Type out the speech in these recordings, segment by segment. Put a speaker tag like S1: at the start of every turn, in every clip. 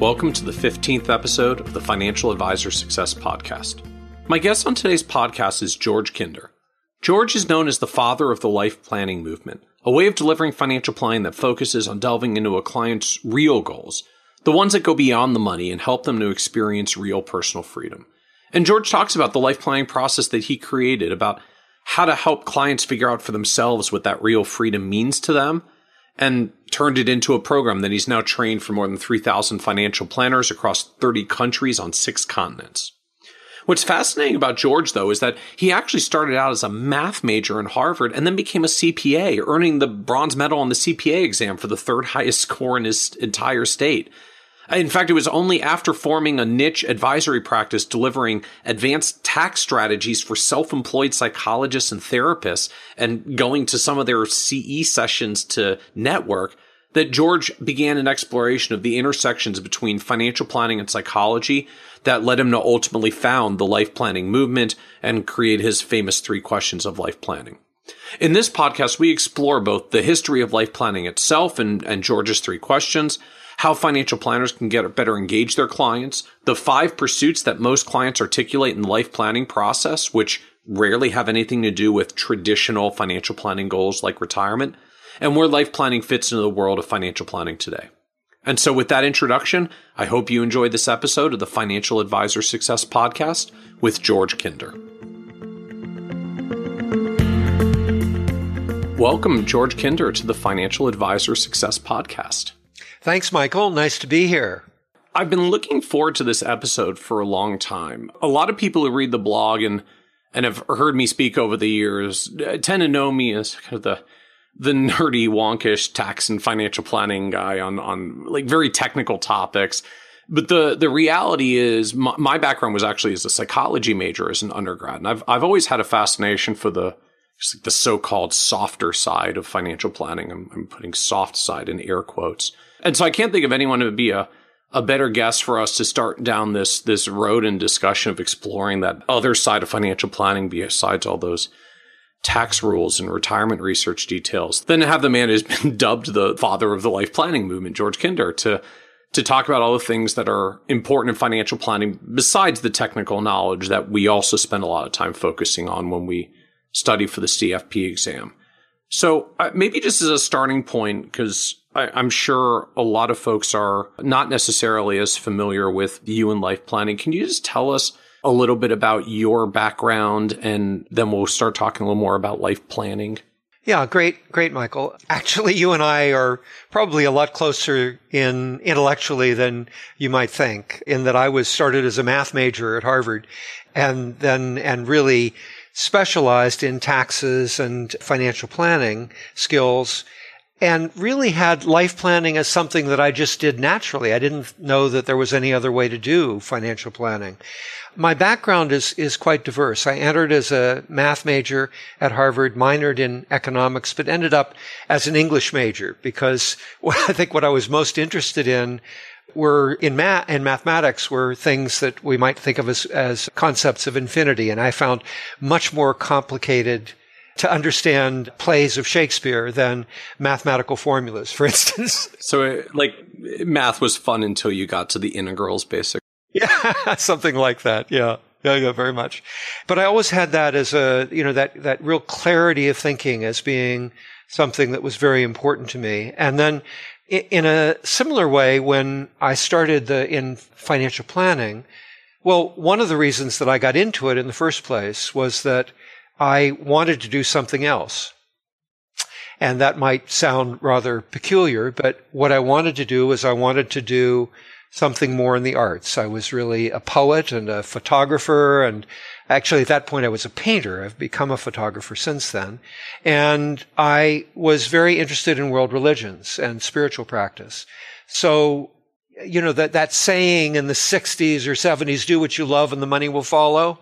S1: Welcome to the 15th episode of the Financial Advisor Success Podcast. My guest on today's podcast is George Kinder. George is known as the father of the life planning movement, a way of delivering financial planning that focuses on delving into a client's real goals, the ones that go beyond the money and help them to experience real personal freedom. And George talks about the life planning process that he created, about how to help clients figure out for themselves what that real freedom means to them and turned it into a program that he's now trained for more than 3,000 financial planners across 30 countries on six continents. What's fascinating about George, though, is that he actually started out as a math major in Harvard and then became a CPA, earning the bronze medal on the CPA exam for the third highest score in his entire state. In fact, it was only after forming a niche advisory practice delivering advanced tax strategies for self-employed psychologists and therapists and going to some of their CE sessions to network that George began an exploration of the intersections between financial planning and psychology that led him to ultimately found the life planning movement and create his famous three questions of life planning. In this podcast, we explore both the history of life planning itself and, and George's three questions, how financial planners can get better engage their clients, the five pursuits that most clients articulate in the life planning process, which rarely have anything to do with traditional financial planning goals like retirement, and where life planning fits into the world of financial planning today. And so with that introduction, I hope you enjoyed this episode of the Financial Advisor Success Podcast with George Kinder. Welcome, George Kinder, to the Financial Advisor Success Podcast.
S2: Thanks, Michael. Nice to be here.
S1: I've been looking forward to this episode for a long time. A lot of people who read the blog and and have heard me speak over the years uh, tend to know me as kind of the the nerdy, wonkish tax and financial planning guy on on like very technical topics. But the the reality is, my, my background was actually as a psychology major as an undergrad, and I've I've always had a fascination for the the so called softer side of financial planning. I'm, I'm putting soft side in air quotes. And so I can't think of anyone who would be a, a better guest for us to start down this, this road and discussion of exploring that other side of financial planning besides all those tax rules and retirement research details than to have the man who's been dubbed the father of the life planning movement, George Kinder, to to talk about all the things that are important in financial planning besides the technical knowledge that we also spend a lot of time focusing on when we study for the CFP exam. So uh, maybe just as a starting point, because I'm sure a lot of folks are not necessarily as familiar with you and life planning. Can you just tell us a little bit about your background and then we'll start talking a little more about life planning?
S2: Yeah, great, great, Michael. Actually, you and I are probably a lot closer in intellectually than you might think in that I was started as a math major at Harvard and then, and really specialized in taxes and financial planning skills and really had life planning as something that I just did naturally. I didn't know that there was any other way to do financial planning. My background is, is quite diverse. I entered as a math major at Harvard, minored in economics, but ended up as an English major because I think what I was most interested in were in math and mathematics were things that we might think of as, as concepts of infinity. And I found much more complicated to understand plays of Shakespeare than mathematical formulas, for instance.
S1: So, like, math was fun until you got to the integrals, basically.
S2: Yeah, something like that. Yeah. Yeah, yeah, very much. But I always had that as a, you know, that, that real clarity of thinking as being something that was very important to me. And then in a similar way, when I started the, in financial planning, well, one of the reasons that I got into it in the first place was that I wanted to do something else. And that might sound rather peculiar, but what I wanted to do was I wanted to do something more in the arts. I was really a poet and a photographer and actually at that point I was a painter. I've become a photographer since then. And I was very interested in world religions and spiritual practice. So you know, that, that saying in the 60s or 70s, do what you love and the money will follow.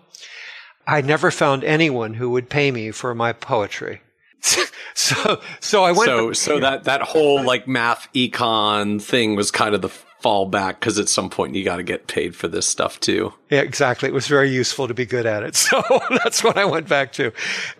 S2: I never found anyone who would pay me for my poetry. so, so I went.
S1: So, so that, that whole like math econ thing was kind of the fallback because at some point you got to get paid for this stuff too.
S2: Yeah, exactly. It was very useful to be good at it. So that's what I went back to.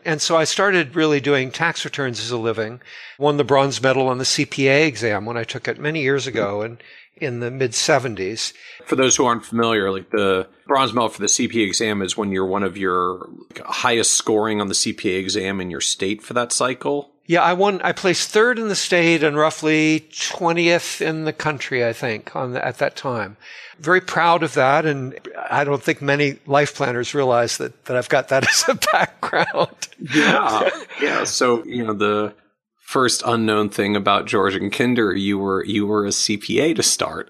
S2: And so I started really doing tax returns as a living. Won the bronze medal on the CPA exam when I took it many years ago and in the mid 70s.
S1: For those who aren't familiar, like the bronze medal for the CPA exam is when you're one of your highest scoring on the CPA exam in your state for that cycle.
S2: Yeah, I won. I placed third in the state and roughly twentieth in the country. I think on the, at that time. Very proud of that, and I don't think many life planners realize that that I've got that as a background.
S1: Yeah, yeah. So you know the first unknown thing about George and Kinder, you were you were a CPA to start.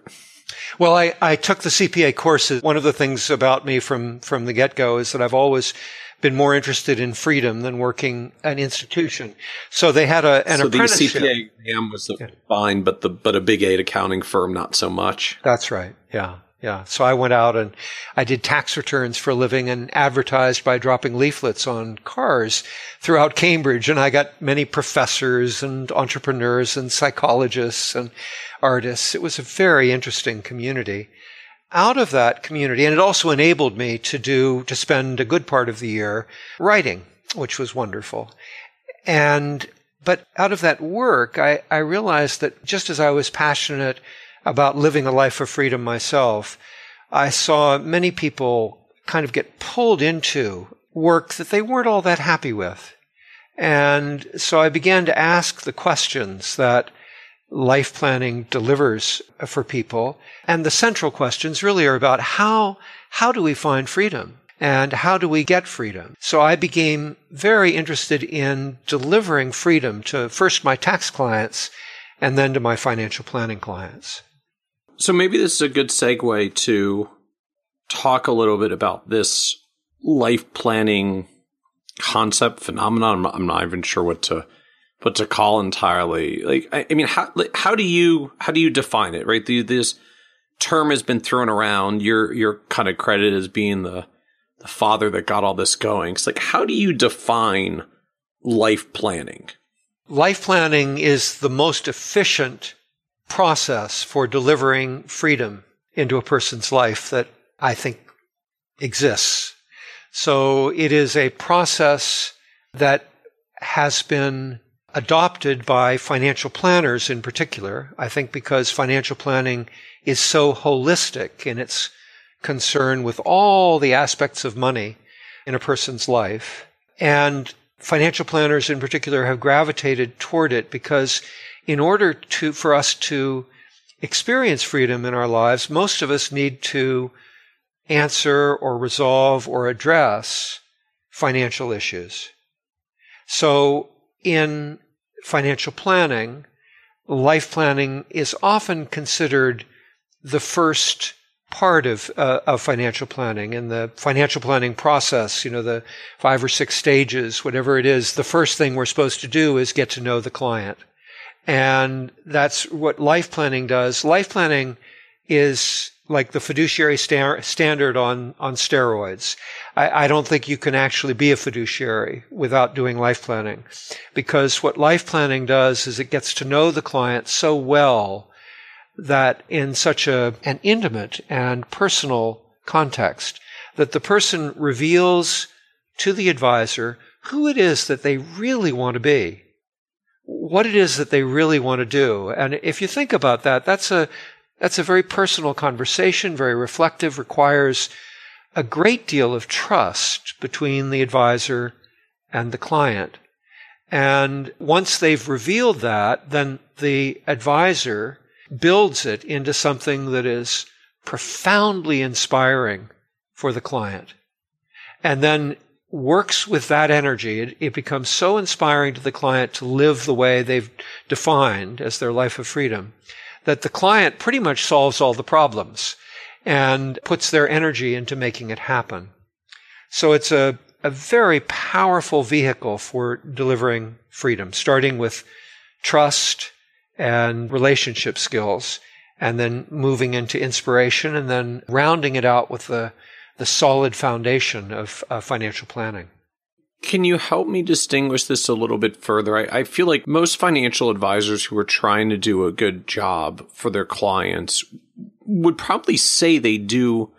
S2: Well, I, I took the CPA courses. One of the things about me from from the get go is that I've always been more interested in freedom than working an institution. So they had a, an
S1: so
S2: apprenticeship.
S1: the CPA exam was yeah. fine, but the but a big eight accounting firm not so much.
S2: That's right. Yeah. Yeah. So I went out and I did tax returns for a living and advertised by dropping leaflets on cars throughout Cambridge. And I got many professors and entrepreneurs and psychologists and artists. It was a very interesting community out of that community, and it also enabled me to do, to spend a good part of the year writing, which was wonderful. And, but out of that work, I, I realized that just as I was passionate about living a life of freedom myself, I saw many people kind of get pulled into work that they weren't all that happy with. And so I began to ask the questions that life planning delivers for people. And the central questions really are about how, how do we find freedom? And how do we get freedom? So I became very interested in delivering freedom to first my tax clients and then to my financial planning clients.
S1: So maybe this is a good segue to talk a little bit about this life planning concept phenomenon. I'm not, even sure what to but to call entirely. Like I, I mean how how do you how do you define it right? The, this term has been thrown around. You're you're kind of credited as being the the father that got all this going. It's like how do you define life planning?
S2: Life planning is the most efficient process for delivering freedom into a person's life that i think exists so it is a process that has been adopted by financial planners in particular. I think because financial planning is so holistic in its concern with all the aspects of money in a person's life. And financial planners in particular have gravitated toward it because in order to, for us to experience freedom in our lives, most of us need to answer or resolve or address financial issues. So in financial planning, life planning is often considered the first part of, uh, of financial planning and the financial planning process, you know, the five or six stages, whatever it is, the first thing we're supposed to do is get to know the client. And that's what life planning does. Life planning is like the fiduciary sta- standard on, on steroids. I, I, don't think you can actually be a fiduciary without doing life planning because what life planning does is it gets to know the client so well that in such a, an intimate and personal context that the person reveals to the advisor who it is that they really want to be what it is that they really want to do. And if you think about that, that's a, that's a very personal conversation, very reflective, requires a great deal of trust between the advisor and the client. And once they've revealed that, then the advisor builds it into something that is profoundly inspiring for the client. And then works with that energy. It, it, becomes so inspiring to the client to live the way they've defined as their life of freedom that the client pretty much solves all the problems and puts their energy into making it happen. So it's a, a very powerful vehicle for delivering freedom, starting with trust and relationship skills, and then moving into inspiration and then rounding it out with the, the solid foundation of uh, financial planning.
S1: Can you help me distinguish this a little bit further? I, I, feel like most financial advisors who are trying to do a good job for their clients would probably say they do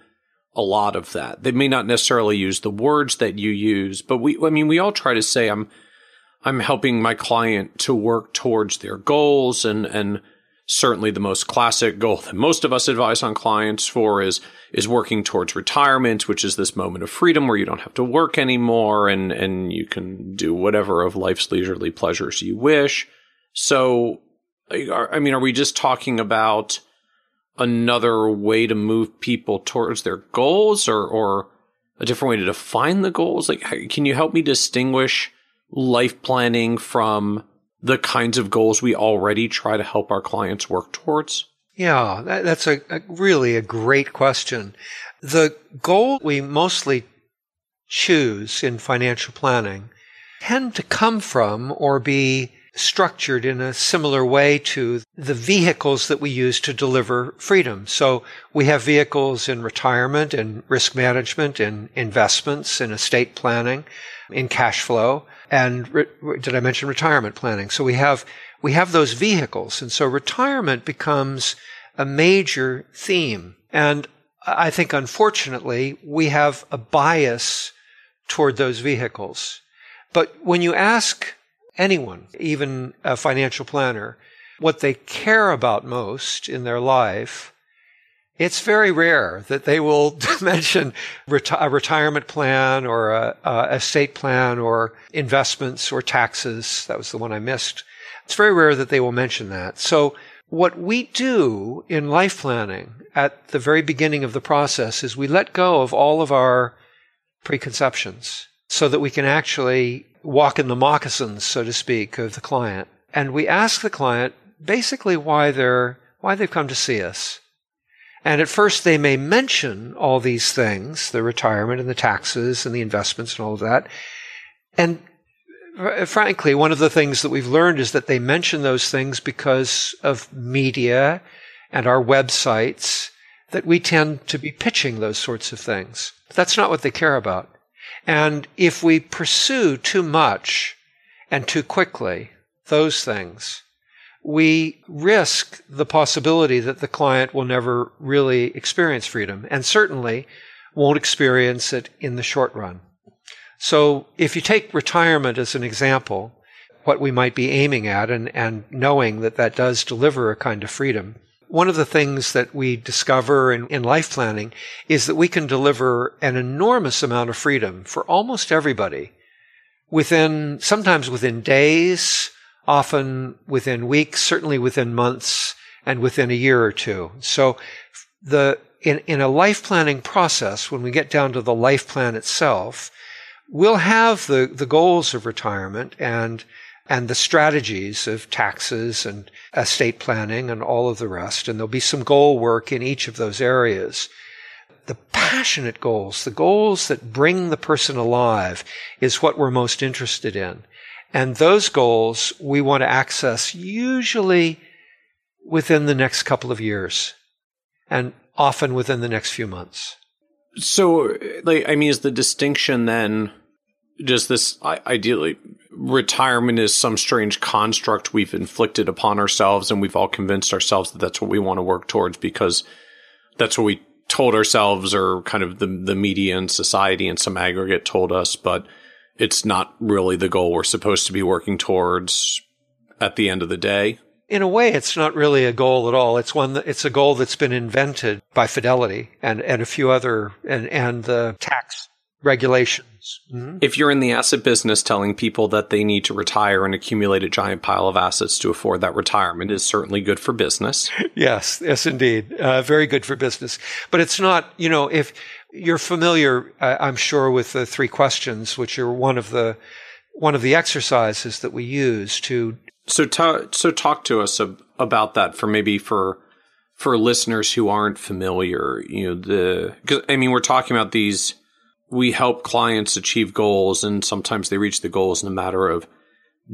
S1: a lot of that. They may not necessarily use the words that you use, but we, I mean, we all try to say I'm, I'm helping my client to work towards their goals and, and certainly the most classic goal that most of us advise on clients for is is working towards retirement, which is this moment of freedom where you don't have to work anymore and and you can do whatever of life's leisurely pleasures you wish. So, I mean, are we just talking about another way to move people towards their goals, or or a different way to define the goals? Like, can you help me distinguish life planning from the kinds of goals we already try to help our clients work towards?
S2: Yeah, that, that's a, a, really a great question. The goal we mostly choose in financial planning tend to come from or be structured in a similar way to the vehicles that we use to deliver freedom. So we have vehicles in retirement and risk management and investments in estate planning in cash flow. And re- did I mention retirement planning? So we have, we have those vehicles. And so retirement becomes a major theme. And I think unfortunately we have a bias toward those vehicles. But when you ask anyone, even a financial planner, what they care about most in their life, it's very rare that they will mention reti- a retirement plan or a, a estate plan or investments or taxes. That was the one I missed. It's very rare that they will mention that. So what we do in life planning at the very beginning of the process is we let go of all of our preconceptions so that we can actually walk in the moccasins, so to speak, of the client. And we ask the client basically why they're, why they've come to see us. And at first they may mention all these things, the retirement and the taxes and the investments and all of that. And frankly, one of the things that we've learned is that they mention those things because of media and our websites that we tend to be pitching those sorts of things. But that's not what they care about. And if we pursue too much and too quickly those things, we risk the possibility that the client will never really experience freedom and certainly won't experience it in the short run. So if you take retirement as an example, what we might be aiming at and, and knowing that that does deliver a kind of freedom, one of the things that we discover in, in life planning is that we can deliver an enormous amount of freedom for almost everybody within, sometimes within days, often within weeks, certainly within months, and within a year or two. So the, in, in a life planning process, when we get down to the life plan itself, we'll have the, the goals of retirement and and the strategies of taxes and estate planning and all of the rest. And there'll be some goal work in each of those areas. The passionate goals, the goals that bring the person alive is what we're most interested in. And those goals we want to access usually within the next couple of years and often within the next few months.
S1: So, like, I mean, is the distinction then just this ideally retirement is some strange construct we've inflicted upon ourselves and we've all convinced ourselves that that's what we want to work towards because that's what we told ourselves or kind of the the media and society and some aggregate told us but it's not really the goal we're supposed to be working towards at the end of the day
S2: in a way, it's not really a goal at all. It's one that, it's a goal that's been invented by Fidelity and, and a few other, and, and the tax regulations.
S1: Mm-hmm. If you're in the asset business, telling people that they need to retire and accumulate a giant pile of assets to afford that retirement is certainly good for business.
S2: yes, yes, indeed. Uh, very good for business. But it's not, you know, if you're familiar, I'm sure, with the three questions, which are one of the one of the exercises that we use to.
S1: So, so talk to us ab- about that for maybe for for listeners who aren't familiar. You know, the because I mean, we're talking about these we help clients achieve goals and sometimes they reach the goals in a matter of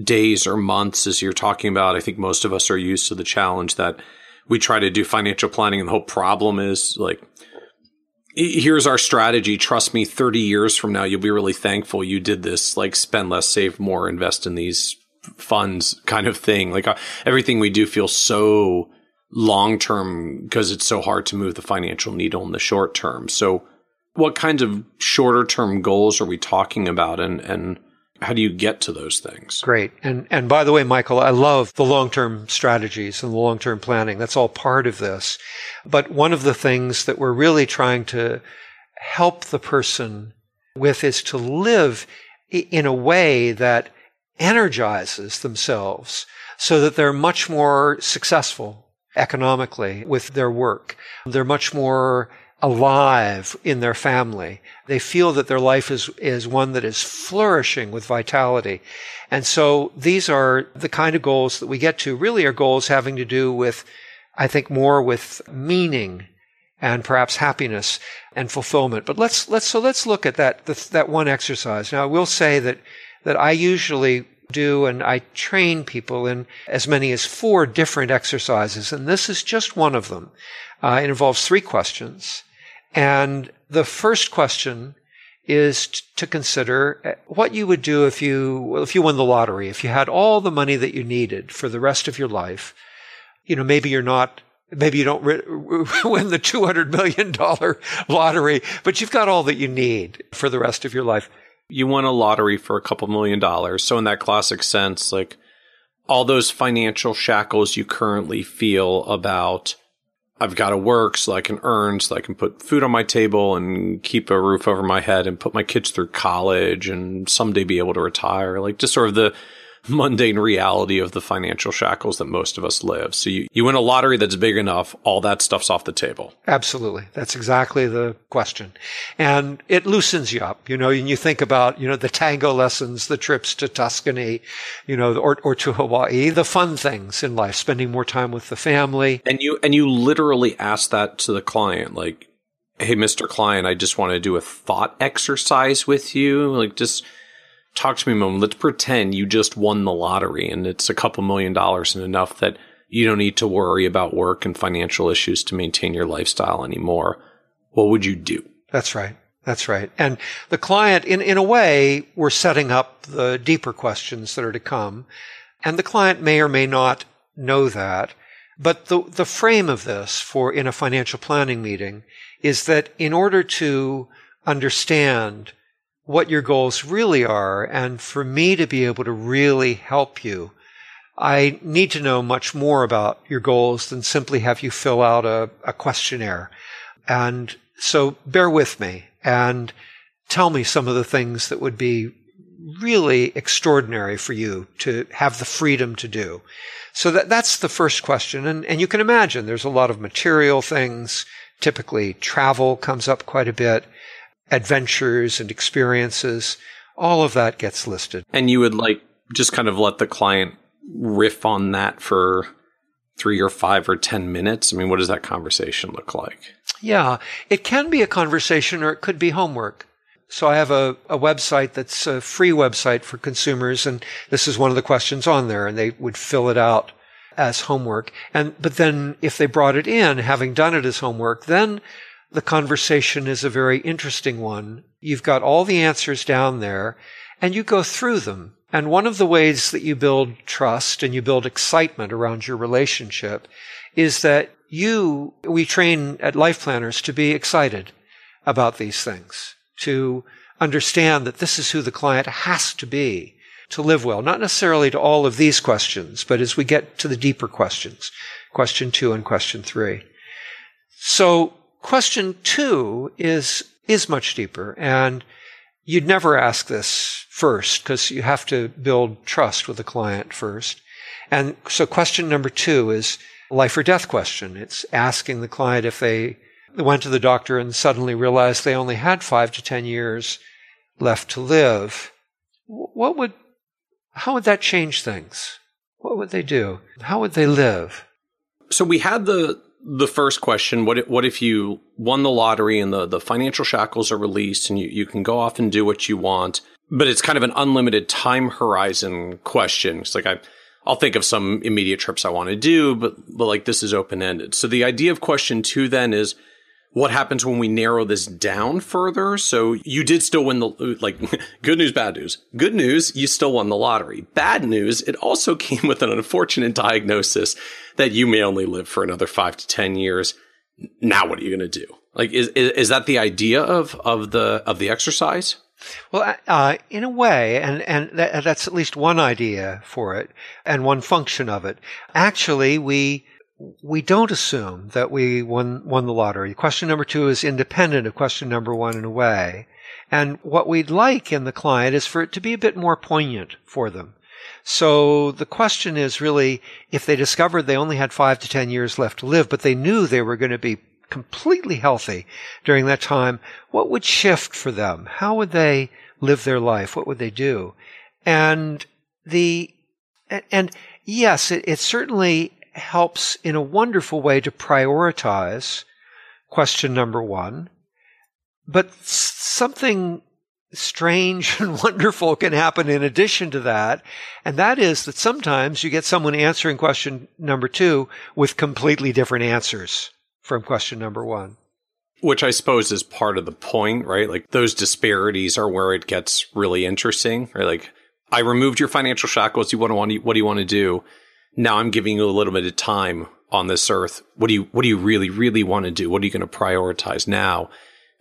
S1: days or months as you're talking about. I think most of us are used to the challenge that we try to do financial planning and the whole problem is like, here's our strategy. Trust me, 30 years from now, you'll be really thankful you did this. Like spend less, save more, invest in these funds kind of thing. Like uh, everything we do feels so long term because it's so hard to move the financial needle in the short term. So what kinds of shorter term goals are we talking about and, and how do you get to those things?
S2: Great. And and by the way, Michael, I love the long-term strategies and the long-term planning. That's all part of this. But one of the things that we're really trying to help the person with is to live in a way that energizes themselves so that they're much more successful economically with their work. They're much more alive in their family. They feel that their life is, is one that is flourishing with vitality. And so these are the kind of goals that we get to really are goals having to do with, I think, more with meaning and perhaps happiness and fulfillment. But let's, let's, so let's look at that, that one exercise. Now, I will say that, that I usually do and I train people in as many as four different exercises. And this is just one of them. Uh, it involves three questions. And the first question is to consider uh, what you would do if you, if you won the lottery, if you had all the money that you needed for the rest of your life. You know, maybe you're not maybe you don't win the $200 million lottery, but you've got all that you need for the rest of your life.
S1: You won a lottery for a couple million dollars. So, in that classic sense, like all those financial shackles you currently feel about I've got to work so I can earn, so I can put food on my table and keep a roof over my head and put my kids through college and someday be able to retire. Like just sort of the mundane reality of the financial shackles that most of us live. So you, you win a lottery that's big enough, all that stuff's off the table.
S2: Absolutely. That's exactly the question. And it loosens you up, you know, and you think about, you know, the tango lessons, the trips to Tuscany, you know, or, or to Hawaii, the fun things in life, spending more time with the family.
S1: And you, and you literally ask that to the client, like, Hey, Mr. Client, I just want to do a thought exercise with you. Like, just, talk to me a moment. Let's pretend you just won the lottery and it's a couple million dollars and enough that you don't need to worry about work and financial issues to maintain your lifestyle anymore. What would you do?
S2: That's right. That's right. And the client, in, in a way, we're setting up the deeper questions that are to come. And the client may or may not know that. But the, the frame of this for in a financial planning meeting is that in order to understand what your goals really are. And for me to be able to really help you, I need to know much more about your goals than simply have you fill out a, a questionnaire. And so bear with me and tell me some of the things that would be really extraordinary for you to have the freedom to do. So that, that's the first question. And, and you can imagine there's a lot of material things. Typically travel comes up quite a bit adventures and experiences. All of that gets listed.
S1: And you would like just kind of let the client riff on that for three or five or 10 minutes? I mean, what does that conversation look like?
S2: Yeah, it can be a conversation or it could be homework. So I have a, a website that's a free website for consumers, and this is one of the questions on there, and they would fill it out as homework. And, but then if they brought it in, having done it as homework, then the conversation is a very interesting one. You've got all the answers down there and you go through them. And one of the ways that you build trust and you build excitement around your relationship is that you, we train at Life Planners to be excited about these things, to understand that this is who the client has to be to live well. Not necessarily to all of these questions, but as we get to the deeper questions, question two and question three. So Question two is, is much deeper. And you'd never ask this first because you have to build trust with the client first. And so question number two is life or death question. It's asking the client if they went to the doctor and suddenly realized they only had five to 10 years left to live. What would, how would that change things? What would they do? How would they live?
S1: So we had the the first question what if, what if you won the lottery and the, the financial shackles are released and you, you can go off and do what you want but it's kind of an unlimited time horizon question it's like i I'll think of some immediate trips I want to do, but, but like this is open ended. So the idea of question two then is what happens when we narrow this down further? So you did still win the, like, good news, bad news. Good news, you still won the lottery. Bad news, it also came with an unfortunate diagnosis that you may only live for another five to 10 years. Now what are you going to do? Like, is, is, is that the idea of, of the, of the exercise?
S2: Well, uh, in a way, and, and that, that's at least one idea for it and one function of it. Actually, we, we don't assume that we won, won the lottery. Question number two is independent of question number one in a way. And what we'd like in the client is for it to be a bit more poignant for them. So the question is really if they discovered they only had five to 10 years left to live, but they knew they were going to be completely healthy during that time, what would shift for them? How would they live their life? What would they do? And the, and yes, it, it certainly helps in a wonderful way to prioritize question number one. But something strange and wonderful can happen in addition to that. And that is that sometimes you get someone answering question number two with completely different answers from question number one.
S1: Which I suppose is part of the point, right? Like those disparities are where it gets really interesting, right? Like I removed your financial shackles. You want to want what do you want to do? Now I'm giving you a little bit of time on this earth. What do you what do you really really want to do? What are you going to prioritize now?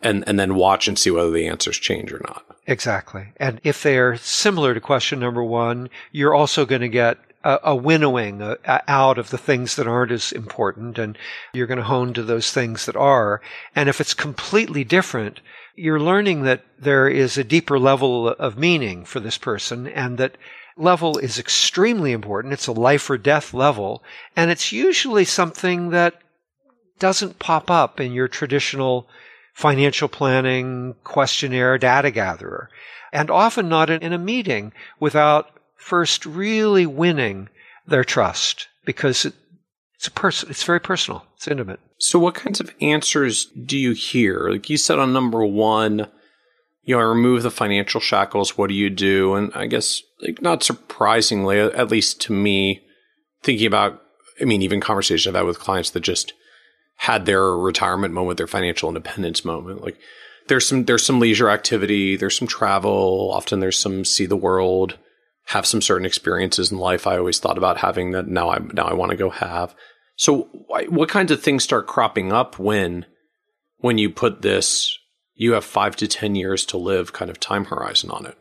S1: And and then watch and see whether the answers change or not.
S2: Exactly. And if they're similar to question number 1, you're also going to get a, winnowing out of the things that aren't as important and you're going to hone to those things that are. And if it's completely different, you're learning that there is a deeper level of meaning for this person and that level is extremely important. It's a life or death level. And it's usually something that doesn't pop up in your traditional financial planning questionnaire data gatherer. And often not in a meeting without first really winning their trust because it, it's a person, it's very personal, it's intimate.
S1: So, what kinds of answers do you hear? Like you said on number one, you know, remove the financial shackles. What do you do? And I guess, like, not surprisingly, at least to me, thinking about, I mean, even conversations I've had with clients that just had their retirement moment, their financial independence moment. Like, there's some there's some leisure activity, there's some travel, often there's some see the world have some certain experiences in life I always thought about having that now I now I want to go have. So what kinds of things start cropping up when when you put this you have 5 to 10 years to live kind of time horizon on it?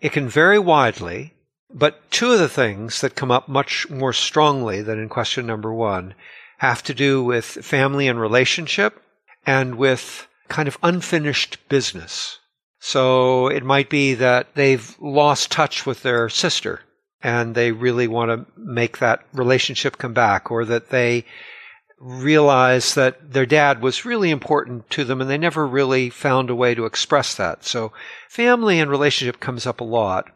S2: It can vary widely, but two of the things that come up much more strongly than in question number 1 have to do with family and relationship and with kind of unfinished business. So it might be that they've lost touch with their sister and they really want to make that relationship come back, or that they realize that their dad was really important to them and they never really found a way to express that. So family and relationship comes up a lot.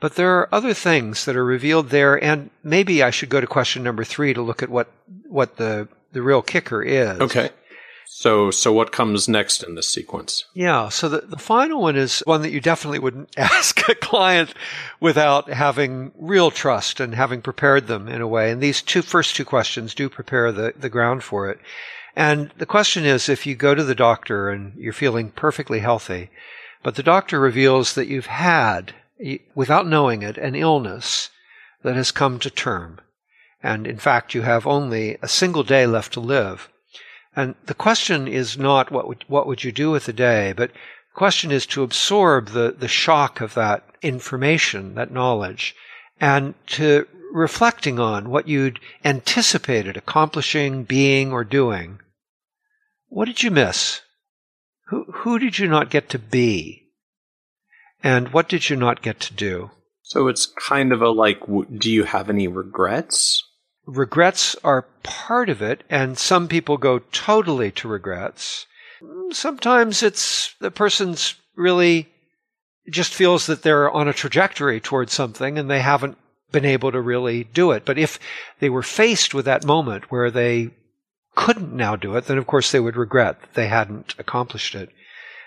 S2: But there are other things that are revealed there, and maybe I should go to question number three to look at what what the the real kicker is.
S1: Okay. So, so what comes next in this sequence?
S2: Yeah. So the, the final one is one that you definitely wouldn't ask a client without having real trust and having prepared them in a way. And these two first two questions do prepare the, the ground for it. And the question is, if you go to the doctor and you're feeling perfectly healthy, but the doctor reveals that you've had, without knowing it, an illness that has come to term. And in fact, you have only a single day left to live and the question is not what would, what would you do with the day, but the question is to absorb the, the shock of that information, that knowledge, and to reflecting on what you'd anticipated accomplishing, being, or doing. What did you miss? Who, who did you not get to be? And what did you not get to do?
S1: So it's kind of a like, do you have any regrets?
S2: Regrets are part of it, and some people go totally to regrets. Sometimes it's the person's really just feels that they're on a trajectory towards something and they haven't been able to really do it. But if they were faced with that moment where they couldn't now do it, then of course they would regret that they hadn't accomplished it.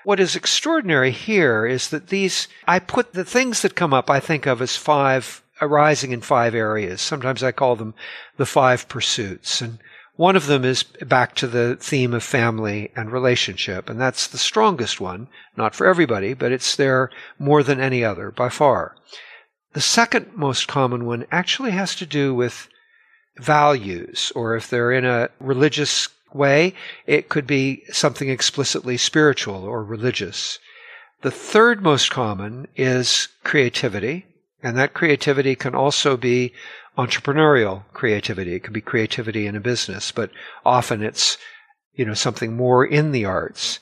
S2: What is extraordinary here is that these, I put the things that come up, I think of as five arising in five areas. Sometimes I call them the five pursuits. And one of them is back to the theme of family and relationship. And that's the strongest one, not for everybody, but it's there more than any other by far. The second most common one actually has to do with values, or if they're in a religious way, it could be something explicitly spiritual or religious. The third most common is creativity, and that creativity can also be entrepreneurial creativity. It could be creativity in a business, but often it's, you know, something more in the arts.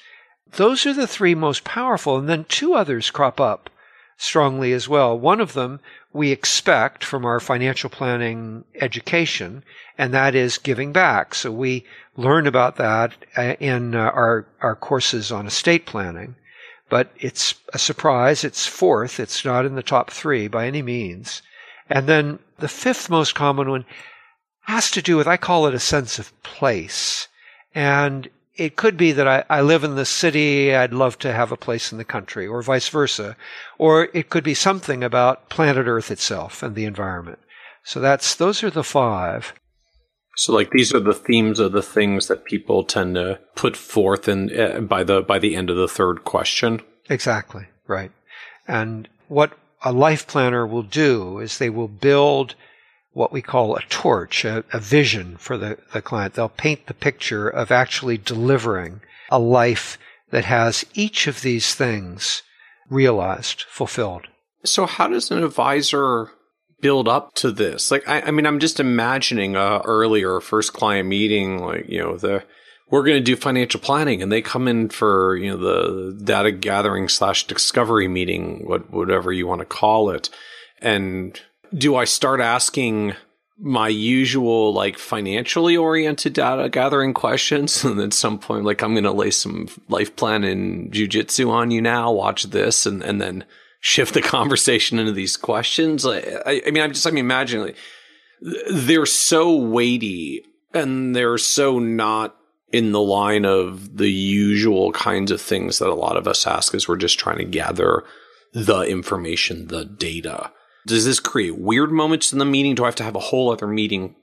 S2: Those are the three most powerful. And then two others crop up strongly as well. One of them we expect from our financial planning education, and that is giving back. So we learn about that uh, in uh, our, our courses on estate planning. But it's a surprise. It's fourth. It's not in the top three by any means. And then the fifth most common one has to do with, I call it a sense of place. And it could be that I, I, live in the city, I'd love to have a place in the country, or vice versa. Or it could be something about planet Earth itself and the environment. So that's, those are the five.
S1: So like these are the themes of the things that people tend to put forth in uh, by the by the end of the third question.
S2: Exactly, right. And what a life planner will do is they will build what we call a torch, a, a vision for the, the client. They'll paint the picture of actually delivering a life that has each of these things realized, fulfilled.
S1: So, how does an advisor build up to this? Like, I, I mean, I'm just imagining a earlier first client meeting, like you know, the we're going to do financial planning, and they come in for you know the data gathering slash discovery meeting, what whatever you want to call it, and do I start asking my usual like financially oriented data gathering questions and at some point like i'm going to lay some life plan and jujitsu on you now watch this and, and then shift the conversation into these questions I, I mean i'm just i'm imagining like, they're so weighty and they're so not in the line of the usual kinds of things that a lot of us ask as we're just trying to gather the information the data does this create weird moments in the meeting? Do I have to have a whole other meeting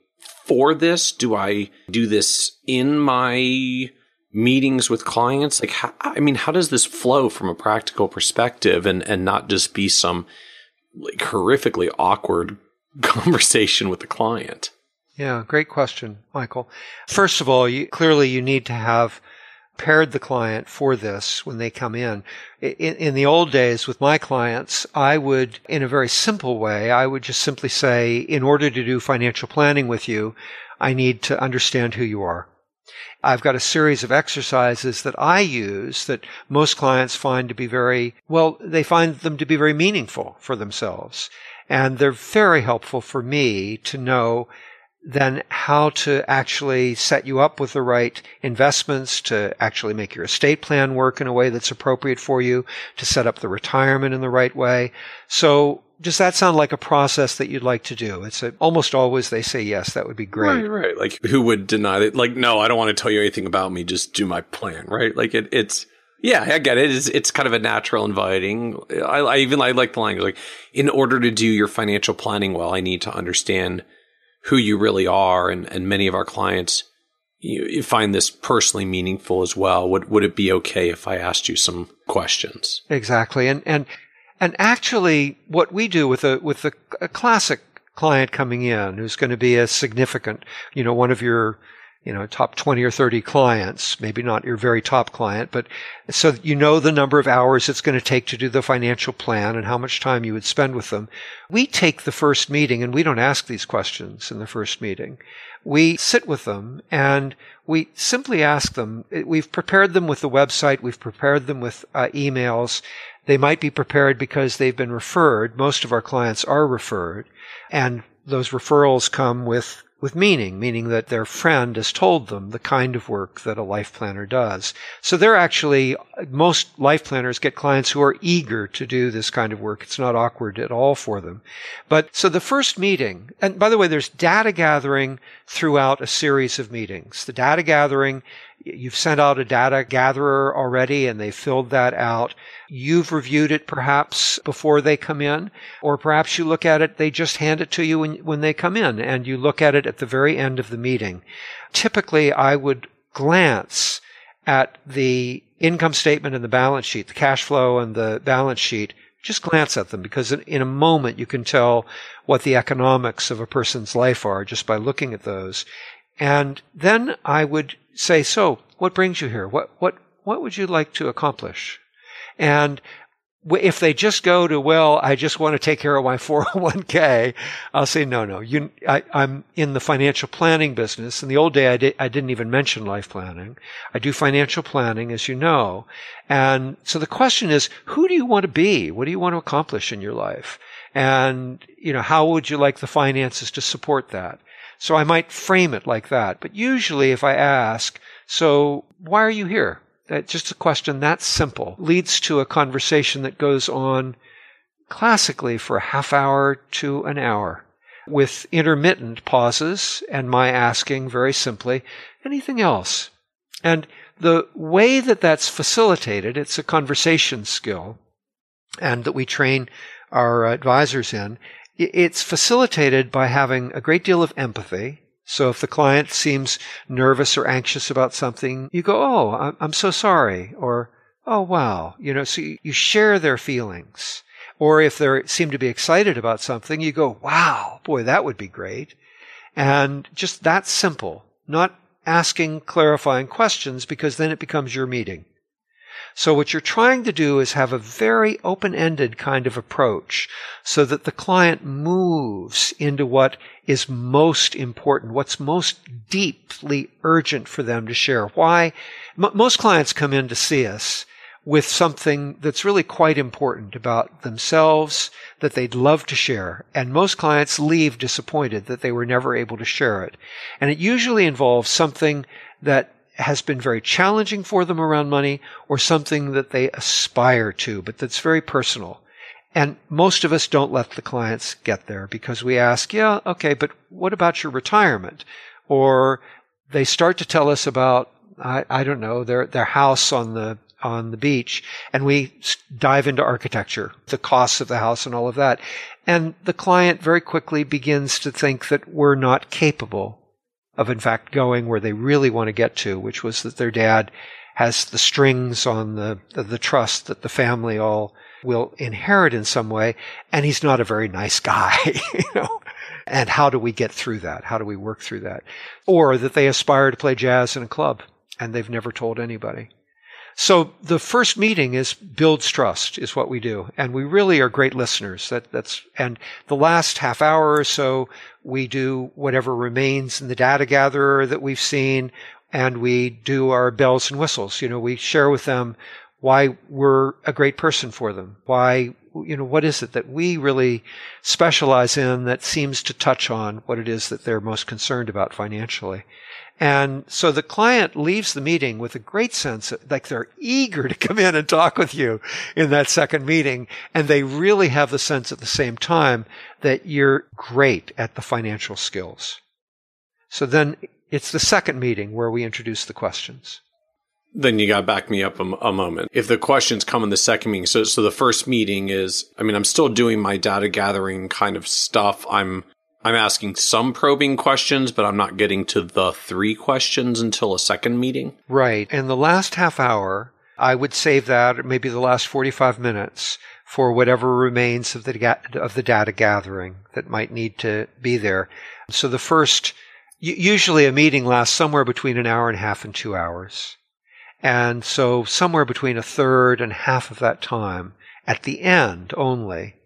S1: for this? Do I do this in my meetings with clients? Like, how, I mean, how does this flow from a practical perspective and, and not just be some like horrifically awkward conversation with the client?
S2: Yeah, great question, Michael. First of all, you, clearly you need to have prepared the client for this when they come in. in. In the old days with my clients, I would, in a very simple way, I would just simply say, in order to do financial planning with you, I need to understand who you are. I've got a series of exercises that I use that most clients find to be very, well, they find them to be very meaningful for themselves. And they're very helpful for me to know then how to actually set you up with the right investments to actually make your estate plan work in a way that's appropriate for you, to set up the retirement in the right way. So does that sound like a process that you'd like to do? It's a, almost always they say yes, that would be great.
S1: Right, right. Like who would deny it? Like, no, I don't want to tell you anything about me. Just do my plan, right? Like it, it's, yeah, I get it. It's, it's kind of a natural inviting. I, I even, I like the language. Like, in order to do your financial planning well, I need to understand who you really are. And, and many of our clients you, you find this personally meaningful as well. Would, would it be okay if I asked you some questions?
S2: Exactly. And, and, and actually what we do with a, with a, a classic client coming in who's going to be a significant, you know, one of your you know, top 20 or 30 clients, maybe not your very top client, but so you know the number of hours it's going to take to do the financial plan and how much time you would spend with them. We take the first meeting and we don't ask these questions in the first meeting. We sit with them and we simply ask them, we've prepared them with the website, we've prepared them with uh, emails. They might be prepared because they've been referred. Most of our clients are referred and those referrals come with with meaning, meaning that their friend has told them the kind of work that a life planner does. So they're actually, most life planners get clients who are eager to do this kind of work. It's not awkward at all for them. But so the first meeting, and by the way, there's data gathering throughout a series of meetings. The data gathering You've sent out a data gatherer already and they filled that out. You've reviewed it perhaps before they come in, or perhaps you look at it, they just hand it to you when, when they come in and you look at it at the very end of the meeting. Typically, I would glance at the income statement and the balance sheet, the cash flow and the balance sheet just glance at them because in a moment you can tell what the economics of a person's life are just by looking at those. And then I would say, so what brings you here? What, what, what would you like to accomplish? And if they just go to, well, I just want to take care of my 401k, I'll say, no, no, you, I, am in the financial planning business. In the old day, I, did, I didn't even mention life planning. I do financial planning, as you know. And so the question is, who do you want to be? What do you want to accomplish in your life? And, you know, how would you like the finances to support that? So I might frame it like that. But usually if I ask, so why are you here? That just a question that simple leads to a conversation that goes on classically for a half hour to an hour with intermittent pauses and my asking very simply, anything else? And the way that that's facilitated, it's a conversation skill and that we train our advisors in. It's facilitated by having a great deal of empathy so if the client seems nervous or anxious about something, you go, Oh, I'm so sorry. Or, Oh, wow. You know, so you share their feelings. Or if they seem to be excited about something, you go, Wow, boy, that would be great. And just that simple, not asking clarifying questions because then it becomes your meeting. So what you're trying to do is have a very open-ended kind of approach so that the client moves into what is most important, what's most deeply urgent for them to share. Why? M- most clients come in to see us with something that's really quite important about themselves that they'd love to share. And most clients leave disappointed that they were never able to share it. And it usually involves something that has been very challenging for them around money or something that they aspire to, but that's very personal. And most of us don't let the clients get there because we ask, yeah, okay, but what about your retirement? Or they start to tell us about, I, I don't know, their, their house on the, on the beach and we dive into architecture, the costs of the house and all of that. And the client very quickly begins to think that we're not capable of in fact going where they really want to get to, which was that their dad has the strings on the, the trust that the family all will inherit in some way, and he's not a very nice guy, you know. And how do we get through that? How do we work through that? Or that they aspire to play jazz in a club and they've never told anybody. So the first meeting is builds trust is what we do. And we really are great listeners. That, that's, and the last half hour or so, we do whatever remains in the data gatherer that we've seen and we do our bells and whistles. You know, we share with them why we're a great person for them. Why, you know, what is it that we really specialize in that seems to touch on what it is that they're most concerned about financially. And so the client leaves the meeting with a great sense of, like they're eager to come in and talk with you in that second meeting. And they really have the sense at the same time that you're great at the financial skills. So then it's the second meeting where we introduce the questions.
S1: Then you got to back me up a, a, moment. If the questions come in the second meeting, so so the first meeting is, I mean, I'm still doing my data gathering kind of stuff. I'm I'm asking some probing questions, but I'm not getting to the three questions until a second meeting.
S2: Right. And the last half hour, I would save that, maybe the last 45 minutes, for whatever remains of the, of the data gathering that might need to be there. So the first, usually a meeting lasts somewhere between an hour and a half and two hours. And so somewhere between a third and half of that time, at the end only,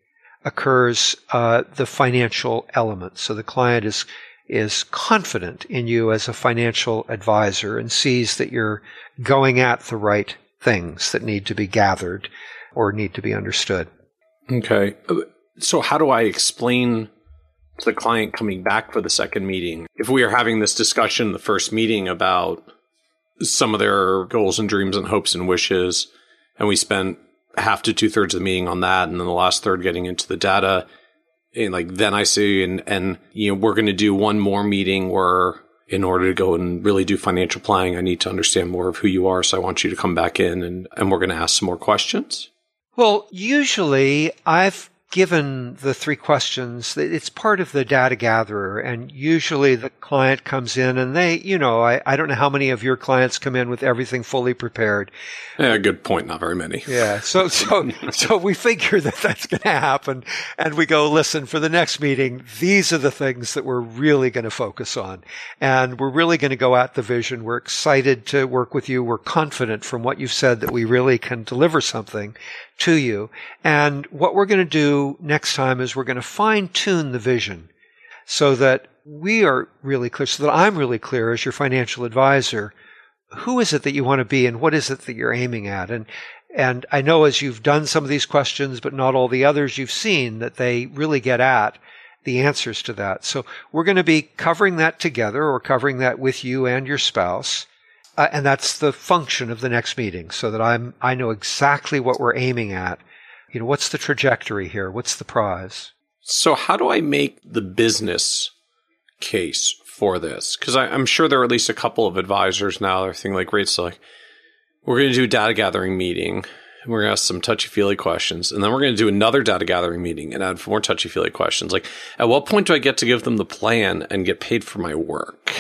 S2: occurs uh, the financial element. So the client is is confident in you as a financial advisor and sees that you're going at the right things that need to be gathered or need to be understood.
S1: Okay. So how do I explain to the client coming back for the second meeting if we are having this discussion in the first meeting about some of their goals and dreams and hopes and wishes and we spent half to two thirds of the meeting on that, and then the last third getting into the data. And like then I see, and and you know we're going to do one more meeting where in order to go and really do financial planning, I need to understand more of who you are. So I want you to come back in and, and we're going to ask some more questions.
S2: Well, usually I've given the three questions, it's part of the data gatherer. And usually the client comes in and they, you know, I, I don't know how many of your clients come in with everything fully prepared.
S1: Yeah, good point. Not very many.
S2: Yeah. So, so, so we figure that that's going to happen. And we go, listen, for the next meeting, these are the things that we're really going to focus on. And we're really going to go at the vision. We're excited to work with you. We're confident from what you've said that we really can deliver something to you. And what we're going to do next time is we're going to fine tune the vision so that we are really clear, so that I'm really clear as your financial advisor. Who is it that you want to be and what is it that you're aiming at? And, and I know as you've done some of these questions, but not all the others you've seen that they really get at the answers to that. So we're going to be covering that together or covering that with you and your spouse. Uh, and that's the function of the next meeting so that I'm, I know exactly what we're aiming at. You know, what's the trajectory here? What's the prize?
S1: So how do I make the business case for this? Cause I, am sure there are at least a couple of advisors now that are thinking like, great, so like, we're going to do a data gathering meeting. And we're going to ask some touchy feely questions. And then we're going to do another data gathering meeting and add more touchy feely questions. Like, at what point do I get to give them the plan and get paid for my work?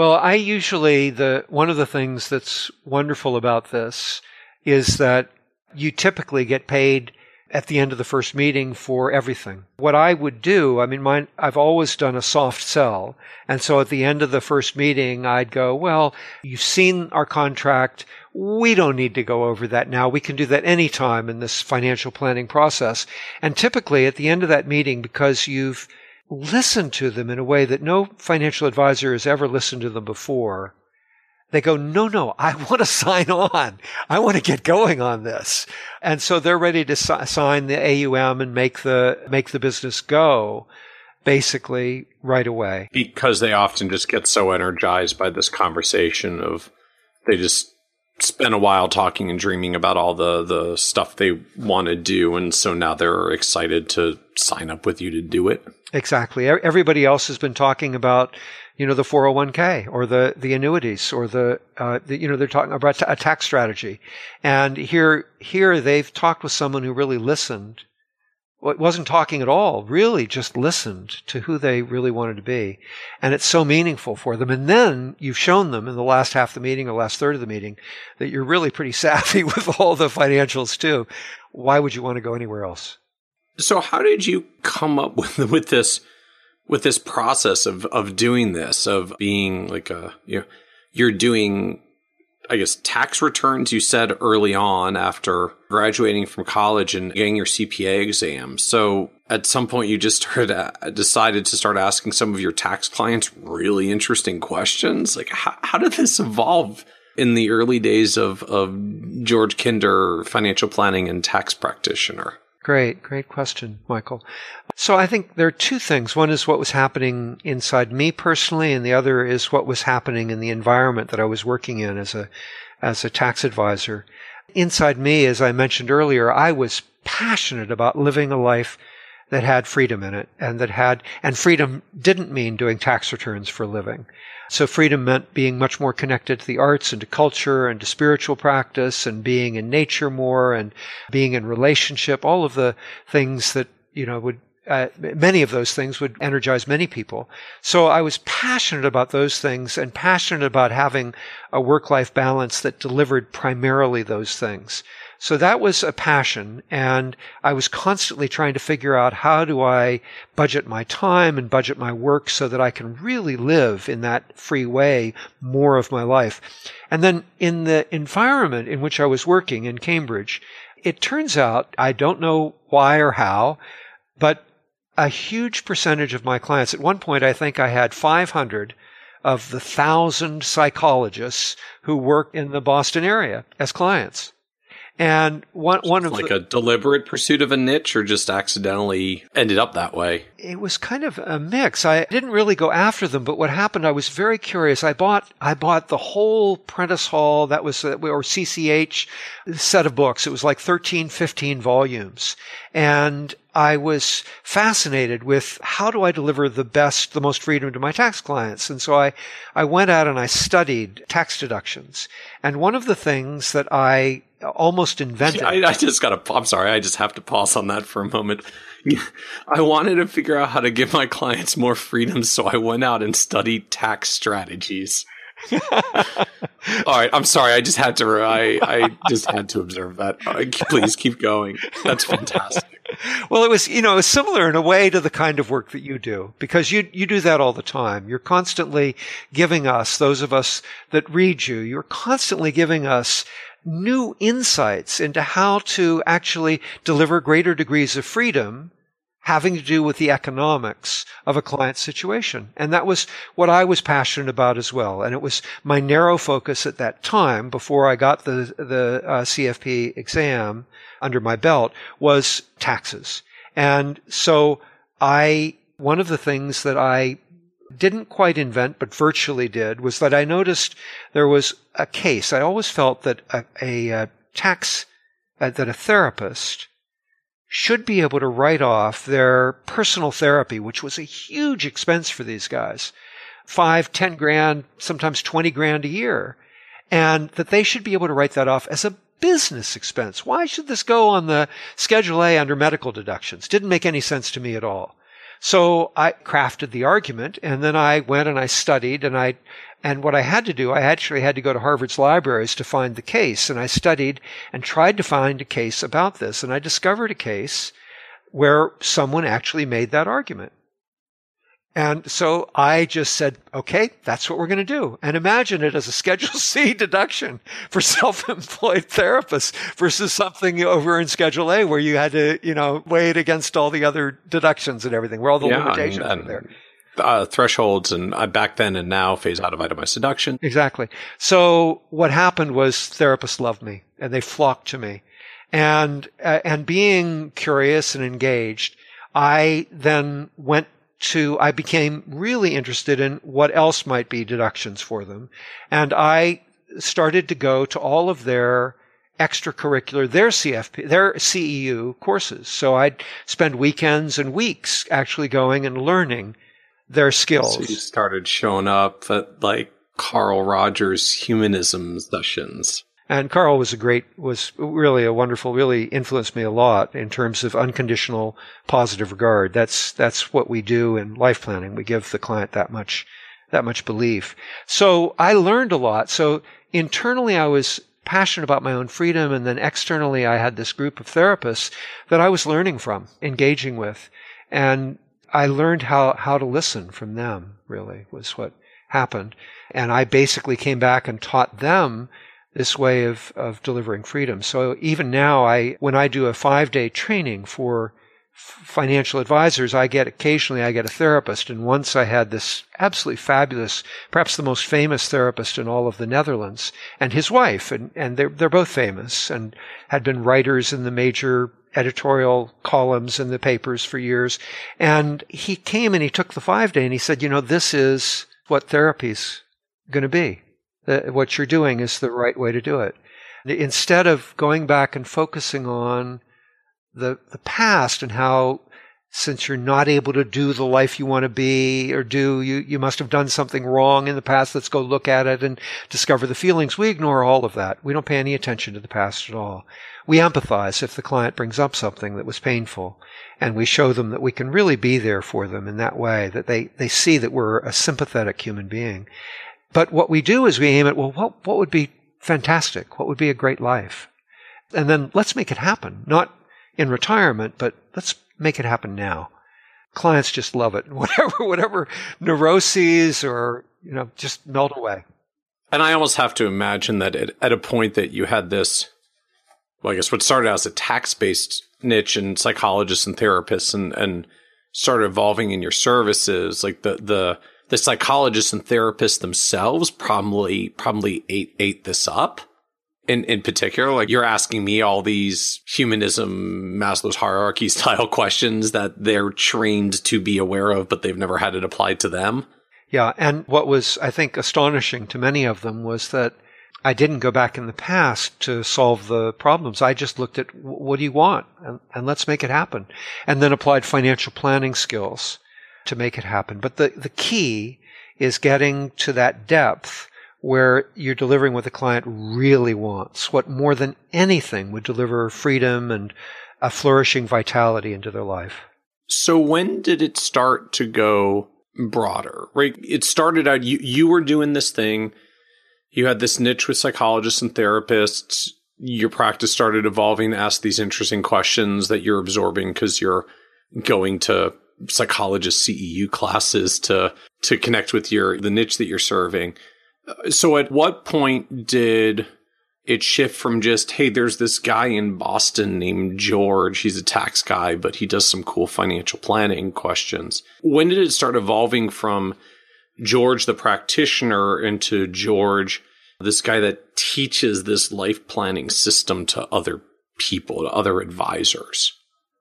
S2: Well, I usually the one of the things that's wonderful about this is that you typically get paid at the end of the first meeting for everything. What I would do, I mean, I've always done a soft sell. And so at the end of the first meeting, I'd go, well, you've seen our contract. We don't need to go over that now. We can do that anytime in this financial planning process. And typically at the end of that meeting, because you've listen to them in a way that no financial advisor has ever listened to them before. They go, no, no, I want to sign on. I want to get going on this. And so they're ready to si- sign the AUM and make the, make the business go basically right away.
S1: Because they often just get so energized by this conversation of they just spent a while talking and dreaming about all the the stuff they want to do and so now they're excited to sign up with you to do it
S2: exactly everybody else has been talking about you know the 401k or the the annuities or the, uh, the you know they're talking about a tax strategy and here here they've talked with someone who really listened wasn't talking at all, really just listened to who they really wanted to be. And it's so meaningful for them. And then you've shown them in the last half of the meeting or last third of the meeting that you're really pretty savvy with all the financials too. Why would you want to go anywhere else?
S1: So how did you come up with, with this, with this process of, of doing this, of being like a, you know, you're doing I guess, tax returns you said early on after graduating from college and getting your CPA exam. So at some point you just started, uh, decided to start asking some of your tax clients really interesting questions. Like, how, how did this evolve in the early days of, of George Kinder, financial planning and tax practitioner?
S2: Great, great question, Michael. So I think there are two things. One is what was happening inside me personally, and the other is what was happening in the environment that I was working in as a, as a tax advisor. Inside me, as I mentioned earlier, I was passionate about living a life that had freedom in it and that had, and freedom didn't mean doing tax returns for a living. So freedom meant being much more connected to the arts and to culture and to spiritual practice and being in nature more and being in relationship, all of the things that, you know, would uh, many of those things would energize many people. So I was passionate about those things and passionate about having a work-life balance that delivered primarily those things. So that was a passion. And I was constantly trying to figure out how do I budget my time and budget my work so that I can really live in that free way more of my life. And then in the environment in which I was working in Cambridge, it turns out, I don't know why or how, but a huge percentage of my clients, at one point, I think I had 500 of the thousand psychologists who work in the Boston area as clients. And one one of
S1: like
S2: the,
S1: a deliberate pursuit of a niche, or just accidentally ended up that way.
S2: It was kind of a mix. I didn't really go after them, but what happened, I was very curious. I bought I bought the whole Prentice Hall that was uh, or CCH set of books. It was like 13, 15 volumes, and I was fascinated with how do I deliver the best, the most freedom to my tax clients. And so I, I went out and I studied tax deductions. And one of the things that I almost invented.
S1: I, I just got to, I'm sorry, I just have to pause on that for a moment. I wanted to figure out how to give my clients more freedom. So I went out and studied tax strategies. All right, I'm sorry. I just had to. I I just had to observe that. Uh, please keep going. That's fantastic.
S2: Well, it was you know it was similar in a way to the kind of work that you do because you you do that all the time. You're constantly giving us those of us that read you. You're constantly giving us new insights into how to actually deliver greater degrees of freedom having to do with the economics of a client situation. And that was what I was passionate about as well. And it was my narrow focus at that time before I got the, the uh, CFP exam under my belt was taxes. And so I, one of the things that I didn't quite invent, but virtually did, was that I noticed there was a case. I always felt that a, a, a tax, uh, that a therapist should be able to write off their personal therapy, which was a huge expense for these guys. Five, ten grand, sometimes 20 grand a year. And that they should be able to write that off as a business expense. Why should this go on the Schedule A under medical deductions? Didn't make any sense to me at all. So I crafted the argument and then I went and I studied and I and what I had to do, I actually had to go to Harvard's libraries to find the case. And I studied and tried to find a case about this. And I discovered a case where someone actually made that argument. And so I just said, okay, that's what we're going to do. And imagine it as a Schedule C deduction for self-employed therapists versus something over in Schedule A where you had to, you know, weigh it against all the other deductions and everything, where all the yeah, limitations and, and, are there
S1: uh, thresholds and uh, back then and now phase out of itemized deduction.
S2: Exactly. So what happened was therapists loved me and they flocked to me. And, uh, and being curious and engaged, I then went to, I became really interested in what else might be deductions for them. And I started to go to all of their extracurricular, their CFP, their CEU courses. So I'd spend weekends and weeks actually going and learning their skills. So
S1: you started showing up at like Carl Rogers humanism sessions.
S2: And Carl was a great, was really a wonderful, really influenced me a lot in terms of unconditional positive regard. That's, that's what we do in life planning. We give the client that much, that much belief. So I learned a lot. So internally I was passionate about my own freedom. And then externally I had this group of therapists that I was learning from, engaging with. And I learned how, how to listen from them, really, was what happened. And I basically came back and taught them this way of, of delivering freedom. So even now, I, when I do a five day training for financial advisors, I get occasionally I get a therapist. And once I had this absolutely fabulous, perhaps the most famous therapist in all of the Netherlands, and his wife, and, and they're, they're both famous and had been writers in the major editorial columns in the papers for years. And he came and he took the five day and he said, you know, this is what therapy's going to be. What you're doing is the right way to do it. Instead of going back and focusing on the, the past and how since you're not able to do the life you want to be or do, you, you must have done something wrong in the past. Let's go look at it and discover the feelings. We ignore all of that. We don't pay any attention to the past at all. We empathize if the client brings up something that was painful and we show them that we can really be there for them in that way, that they, they see that we're a sympathetic human being. But what we do is we aim at, well, what, what would be fantastic? What would be a great life? And then let's make it happen. Not in retirement, but let's make it happen now. Clients just love it. Whatever, whatever neuroses or, you know, just melt away.
S1: And I almost have to imagine that at, at a point that you had this, well, I guess what started out as a tax based niche and psychologists and therapists and, and started evolving in your services, like the, the, the psychologists and therapists themselves probably, probably ate, ate this up in, in particular? Like you're asking me all these humanism, Maslow's hierarchy style questions that they're trained to be aware of, but they've never had it applied to them.
S2: Yeah. And what was, I think, astonishing to many of them was that I didn't go back in the past to solve the problems. I just looked at what do you want and, and let's make it happen. And then applied financial planning skills to make it happen. But the, the key is getting to that depth where you're delivering what the client really wants, what more than anything would deliver freedom and a flourishing vitality into their life.
S1: So when did it start to go broader? Right? It started out you you were doing this thing. You had this niche with psychologists and therapists. Your practice started evolving to ask these interesting questions that you're absorbing because you're going to psychologist CEU classes to to connect with your the niche that you're serving. Uh, so at what point did it shift from just, hey, there's this guy in Boston named George. He's a tax guy, but he does some cool financial planning questions. When did it start evolving from George the practitioner into George, this guy that teaches this life planning system to other people, to other advisors?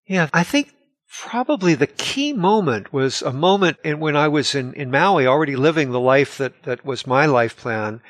S2: Yeah, I think probably the key moment was a moment in when I was in, in Maui already living the life that, that was my life plan.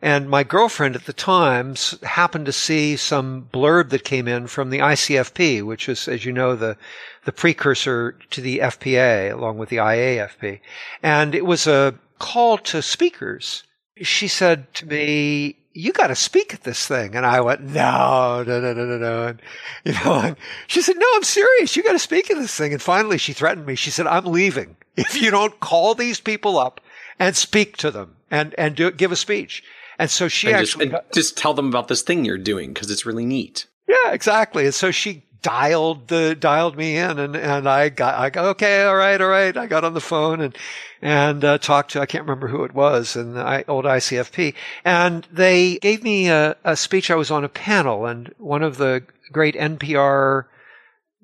S2: And my girlfriend at the time happened to see some blurb that came in from the ICFP, which is, as you know, the, the precursor to the FPA along with the IAFP. And it was a call to speakers. She said to me, you got to speak at this thing. And I went, no, no, no, no, no, no. And, you know, and she said, no, I'm serious. You got to speak at this thing. And finally she threatened me. She said, I'm leaving if you don't call these people up and speak to them and, and do, give a speech. And so she
S1: and
S2: actually
S1: just, got, just tell them about this thing you're doing because it's really neat.
S2: Yeah, exactly. And so she dialed the dialed me in and and I got I got okay all right all right I got on the phone and and uh, talked to I can't remember who it was and the old ICFP and they gave me a, a speech. I was on a panel and one of the great NPR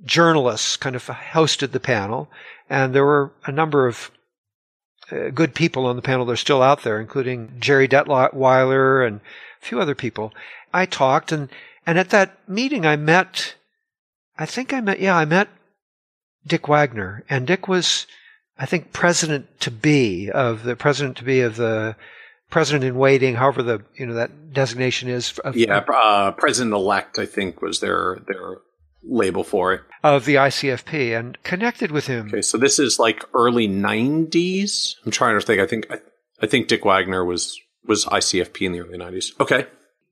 S2: journalists kind of hosted the panel and there were a number of uh, good people on the panel they're still out there including Jerry Detweiler and a few other people. I talked and and at that meeting I met I think I met, yeah, I met Dick Wagner, and Dick was, I think, president to be of the president to be of the president in waiting, however the you know that designation is.
S1: Of, yeah, uh, president elect, I think, was their their label for it
S2: of the ICFP, and connected with him.
S1: Okay, so this is like early '90s. I'm trying to think. I think I, I think Dick Wagner was was ICFP in the early '90s. Okay,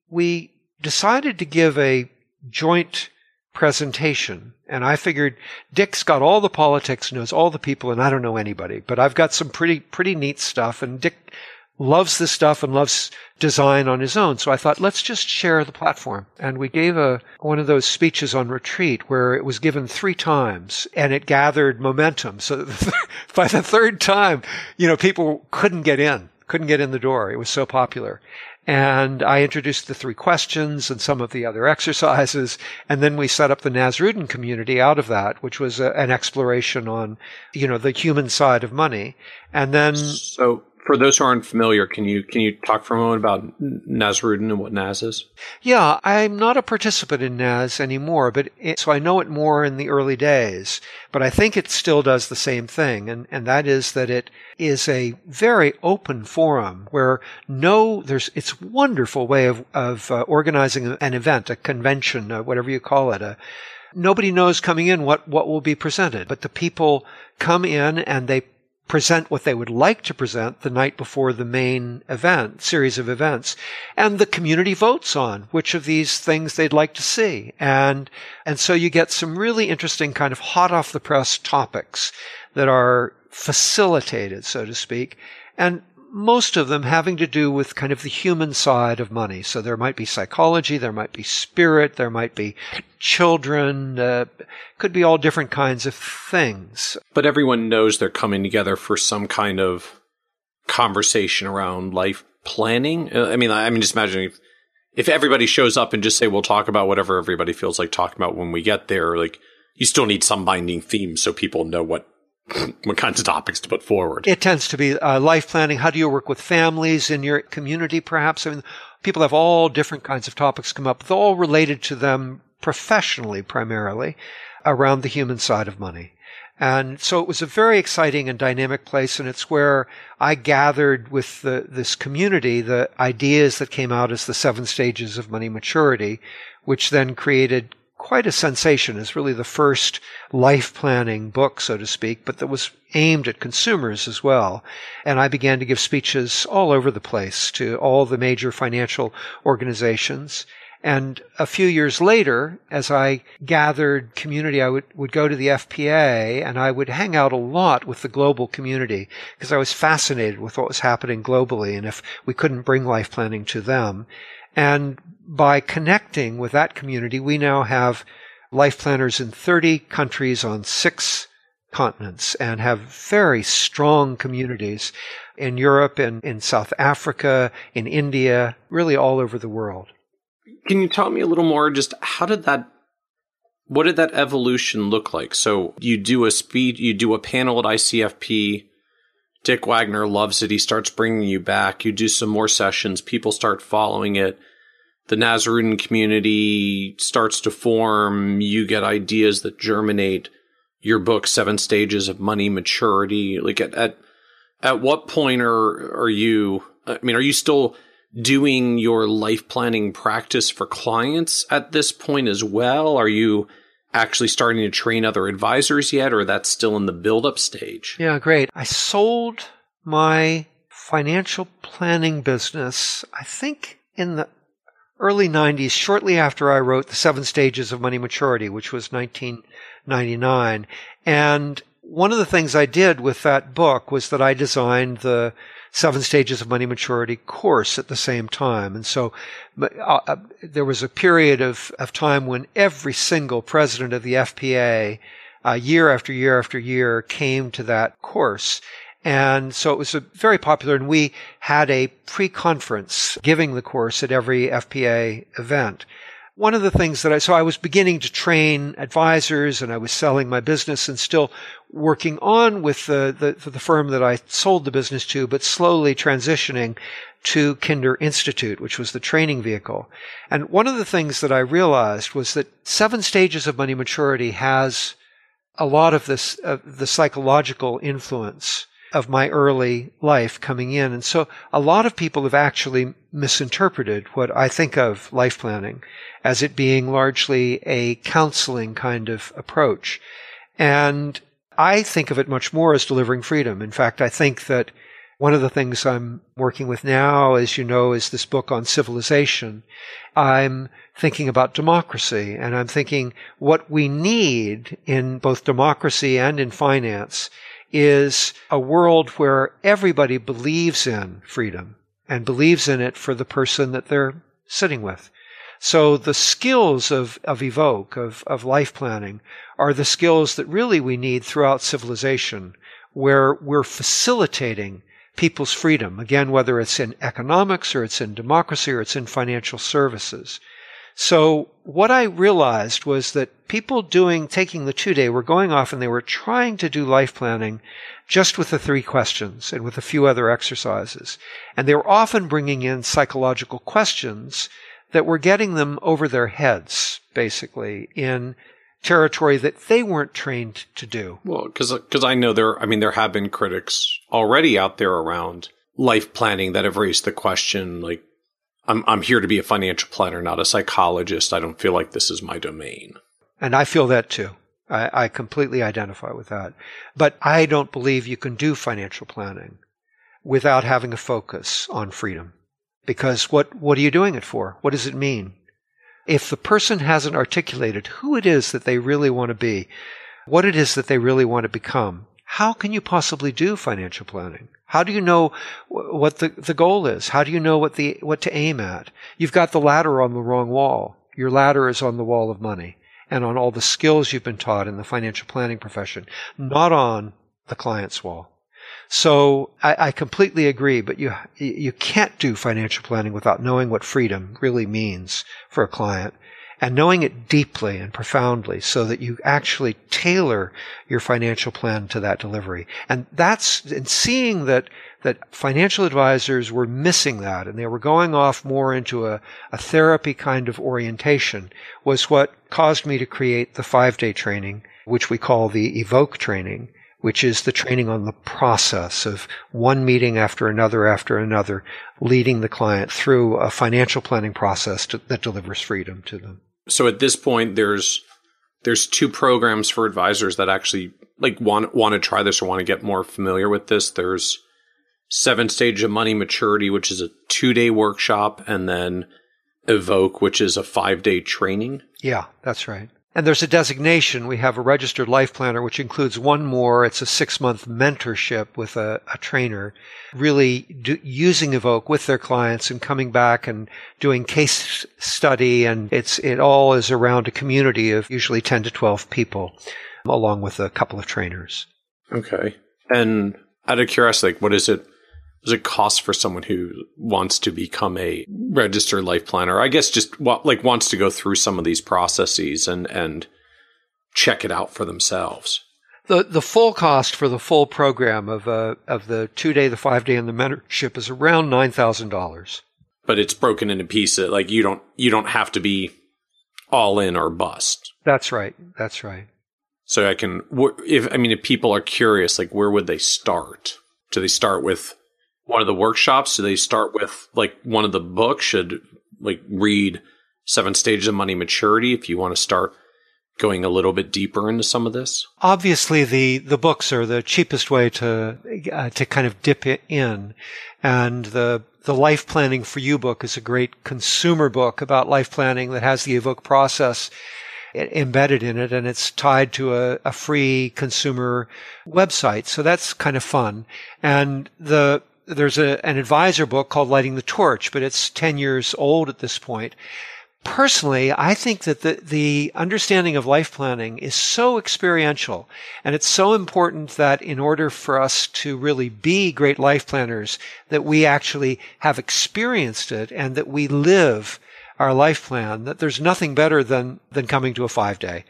S2: we decided to give a joint presentation. And I figured Dick's got all the politics, knows all the people, and I don't know anybody, but I've got some pretty, pretty neat stuff. And Dick loves this stuff and loves design on his own. So I thought, let's just share the platform. And we gave a, one of those speeches on retreat where it was given three times and it gathered momentum. So by the third time, you know, people couldn't get in, couldn't get in the door. It was so popular. And I introduced the three questions and some of the other exercises. And then we set up the Nasrudin community out of that, which was a, an exploration on, you know, the human side of money. And then.
S1: So for those who aren't familiar, can you can you talk for a moment about Nasrudin and what NAS is?
S2: Yeah, I'm not a participant in NAS anymore, but it, so I know it more in the early days. But I think it still does the same thing, and and that is that it is a very open forum where no, there's it's wonderful way of of uh, organizing an event, a convention, uh, whatever you call it, a nobody knows coming in what, what will be presented, but the people come in and they present what they would like to present the night before the main event, series of events. And the community votes on which of these things they'd like to see. And, and so you get some really interesting kind of hot off the press topics that are facilitated, so to speak. And most of them having to do with kind of the human side of money. So there might be psychology, there might be spirit, there might be children, uh, could be all different kinds of things.
S1: But everyone knows they're coming together for some kind of conversation around life planning. Uh, I mean, I mean, just imagine if, if everybody shows up and just say, we'll talk about whatever everybody feels like talking about when we get there, like, you still need some binding theme so people know what what kinds of topics to put forward?
S2: It tends to be uh, life planning. How do you work with families in your community, perhaps? I mean, people have all different kinds of topics come up, all related to them professionally primarily around the human side of money. And so it was a very exciting and dynamic place. And it's where I gathered with the, this community the ideas that came out as the seven stages of money maturity, which then created quite a sensation as really the first life planning book, so to speak, but that was aimed at consumers as well. And I began to give speeches all over the place to all the major financial organizations. And a few years later, as I gathered community, I would, would go to the FPA and I would hang out a lot with the global community because I was fascinated with what was happening globally and if we couldn't bring life planning to them. And by connecting with that community, we now have life planners in 30 countries on six continents and have very strong communities in Europe and in South Africa, in India, really all over the world.
S1: Can you tell me a little more? Just how did that, what did that evolution look like? So you do a speed, you do a panel at ICFP. Dick Wagner loves it. He starts bringing you back. You do some more sessions. People start following it. The Nasrudin community starts to form. You get ideas that germinate. Your book, Seven Stages of Money Maturity. Like at, at, at what point are, are you, I mean, are you still doing your life planning practice for clients at this point as well? Are you actually starting to train other advisors yet, or that's still in the build up stage?
S2: Yeah, great. I sold my financial planning business, I think in the early 90s, shortly after I wrote The Seven Stages of Money Maturity, which was 1999. And one of the things I did with that book was that I designed the seven stages of money maturity course at the same time. And so uh, uh, there was a period of, of time when every single president of the FPA, uh, year after year after year, came to that course. And so it was very popular, and we had a pre-conference giving the course at every FPA event one of the things that I, so I was beginning to train advisors and I was selling my business and still working on with the, the, the firm that I sold the business to, but slowly transitioning to Kinder Institute, which was the training vehicle. And one of the things that I realized was that seven stages of money maturity has a lot of this, uh, the psychological influence of my early life coming in. And so a lot of people have actually misinterpreted what I think of life planning as it being largely a counseling kind of approach. And I think of it much more as delivering freedom. In fact, I think that one of the things I'm working with now, as you know, is this book on civilization. I'm thinking about democracy and I'm thinking what we need in both democracy and in finance is a world where everybody believes in freedom and believes in it for the person that they're sitting with. So the skills of, of Evoke, of, of life planning, are the skills that really we need throughout civilization, where we're facilitating people's freedom. Again, whether it's in economics or it's in democracy or it's in financial services. So what I realized was that people doing, taking the two day were going off and they were trying to do life planning just with the three questions and with a few other exercises. And they were often bringing in psychological questions that were getting them over their heads, basically, in territory that they weren't trained to do.
S1: Well, because I know there, I mean, there have been critics already out there around life planning that have raised the question, like, I'm I'm here to be a financial planner, not a psychologist. I don't feel like this is my domain.
S2: And I feel that too. I, I completely identify with that. But I don't believe you can do financial planning without having a focus on freedom. Because what, what are you doing it for? What does it mean? If the person hasn't articulated who it is that they really want to be, what it is that they really want to become, how can you possibly do financial planning? How do you know what the, the goal is? How do you know what the, what to aim at? You've got the ladder on the wrong wall. Your ladder is on the wall of money and on all the skills you've been taught in the financial planning profession, not on the client's wall. So I, I, completely agree, but you you can't do financial planning without knowing what freedom really means for a client and knowing it deeply and profoundly so that you actually tailor your financial plan to that delivery. And that's, and seeing that, that financial advisors were missing that and they were going off more into a, a therapy kind of orientation was what caused me to create the five day training, which we call the evoke training, which is the training on the process of one meeting after another after another, leading the client through a financial planning process to, that delivers freedom to them.
S1: So at this point, there's there's two programs for advisors that actually like want want to try this or want to get more familiar with this. There's seven stage of money maturity, which is a two day workshop, and then evoke, which is a five day training.
S2: Yeah, that's right. And there's a designation. We have a registered life planner, which includes one more. It's a six month mentorship with a, a trainer, really do, using Evoke with their clients and coming back and doing case study. And it's, it all is around a community of usually 10 to 12 people, along with a couple of trainers.
S1: Okay. And out of curiosity, like, what is it? Does it cost for someone who wants to become a registered life planner? I guess just like wants to go through some of these processes and and check it out for themselves.
S2: The the full cost for the full program of uh, of the two day, the five day, and the mentorship is around nine thousand dollars.
S1: But it's broken into pieces. Like you don't you don't have to be all in or bust.
S2: That's right. That's right.
S1: So I can if I mean if people are curious, like where would they start? Do they start with one of the workshops? Do they start with like one of the books? Should like read Seven Stages of Money Maturity if you want to start going a little bit deeper into some of this?
S2: Obviously, the the books are the cheapest way to uh, to kind of dip it in, and the the Life Planning for You book is a great consumer book about life planning that has the evoke process embedded in it and it's tied to a, a free consumer website. So that's kind of fun. And the there's a, an advisor book called Lighting the Torch, but it's 10 years old at this point. Personally, I think that the, the understanding of life planning is so experiential and it's so important that in order for us to really be great life planners, that we actually have experienced it and that we live our life plan, that there's nothing better than, than coming to a five day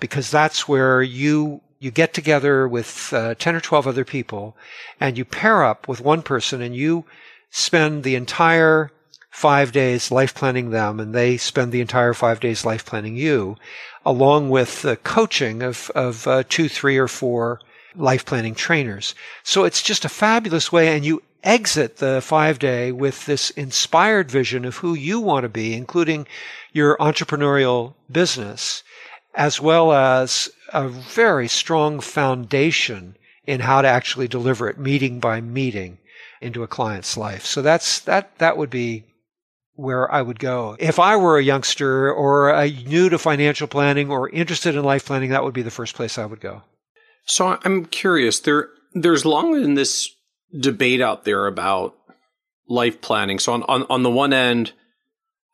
S2: because that's where you you get together with uh, 10 or 12 other people and you pair up with one person and you spend the entire five days life planning them and they spend the entire five days life planning you along with the coaching of, of uh, two, three or four life planning trainers. So it's just a fabulous way and you exit the five day with this inspired vision of who you want to be, including your entrepreneurial business, as well as a very strong foundation in how to actually deliver it meeting by meeting into a client's life. So that's that that would be where I would go. If I were a youngster or a new to financial planning or interested in life planning, that would be the first place I would go.
S1: So I'm curious. There there's long been this debate out there about life planning. So on, on, on the one end,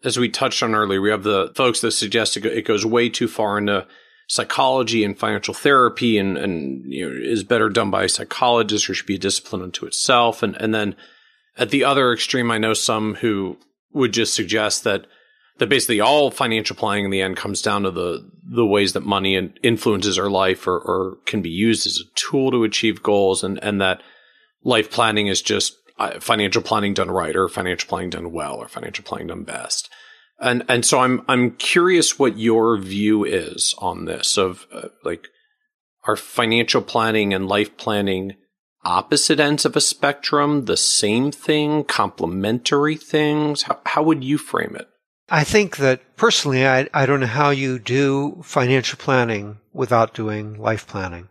S1: as we touched on earlier, we have the folks that suggest it goes way too far into psychology and financial therapy and, and you know, is better done by a psychologist or should be a discipline unto itself. And, and then at the other extreme, I know some who would just suggest that that basically all financial planning in the end comes down to the the ways that money influences our life or, or can be used as a tool to achieve goals and and that life planning is just uh, financial planning done right or financial planning done well or financial planning done best. And and so I'm I'm curious what your view is on this of uh, like are financial planning and life planning opposite ends of a spectrum, the same thing, complementary things? How, how would you frame it?
S2: I think that personally, I, I don't know how you do financial planning without doing life planning.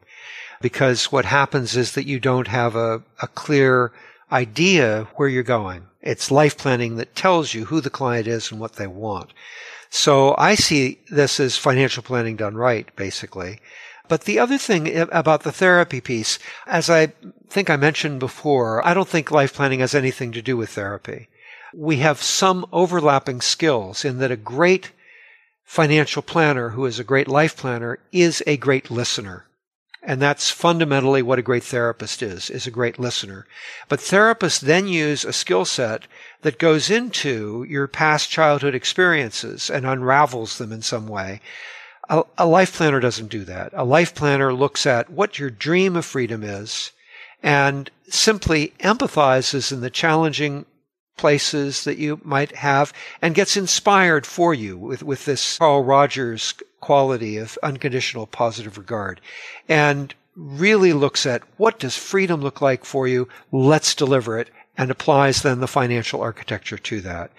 S2: Because what happens is that you don't have a, a clear idea where you're going. It's life planning that tells you who the client is and what they want. So I see this as financial planning done right, basically. But the other thing about the therapy piece, as I think I mentioned before, I don't think life planning has anything to do with therapy. We have some overlapping skills in that a great financial planner who is a great life planner is a great listener. And that's fundamentally what a great therapist is, is a great listener. But therapists then use a skill set that goes into your past childhood experiences and unravels them in some way. A, a life planner doesn't do that. A life planner looks at what your dream of freedom is and simply empathizes in the challenging places that you might have and gets inspired for you with, with this Carl Rogers quality of unconditional positive regard and really looks at what does freedom look like for you? Let's deliver it and applies then the financial architecture to that.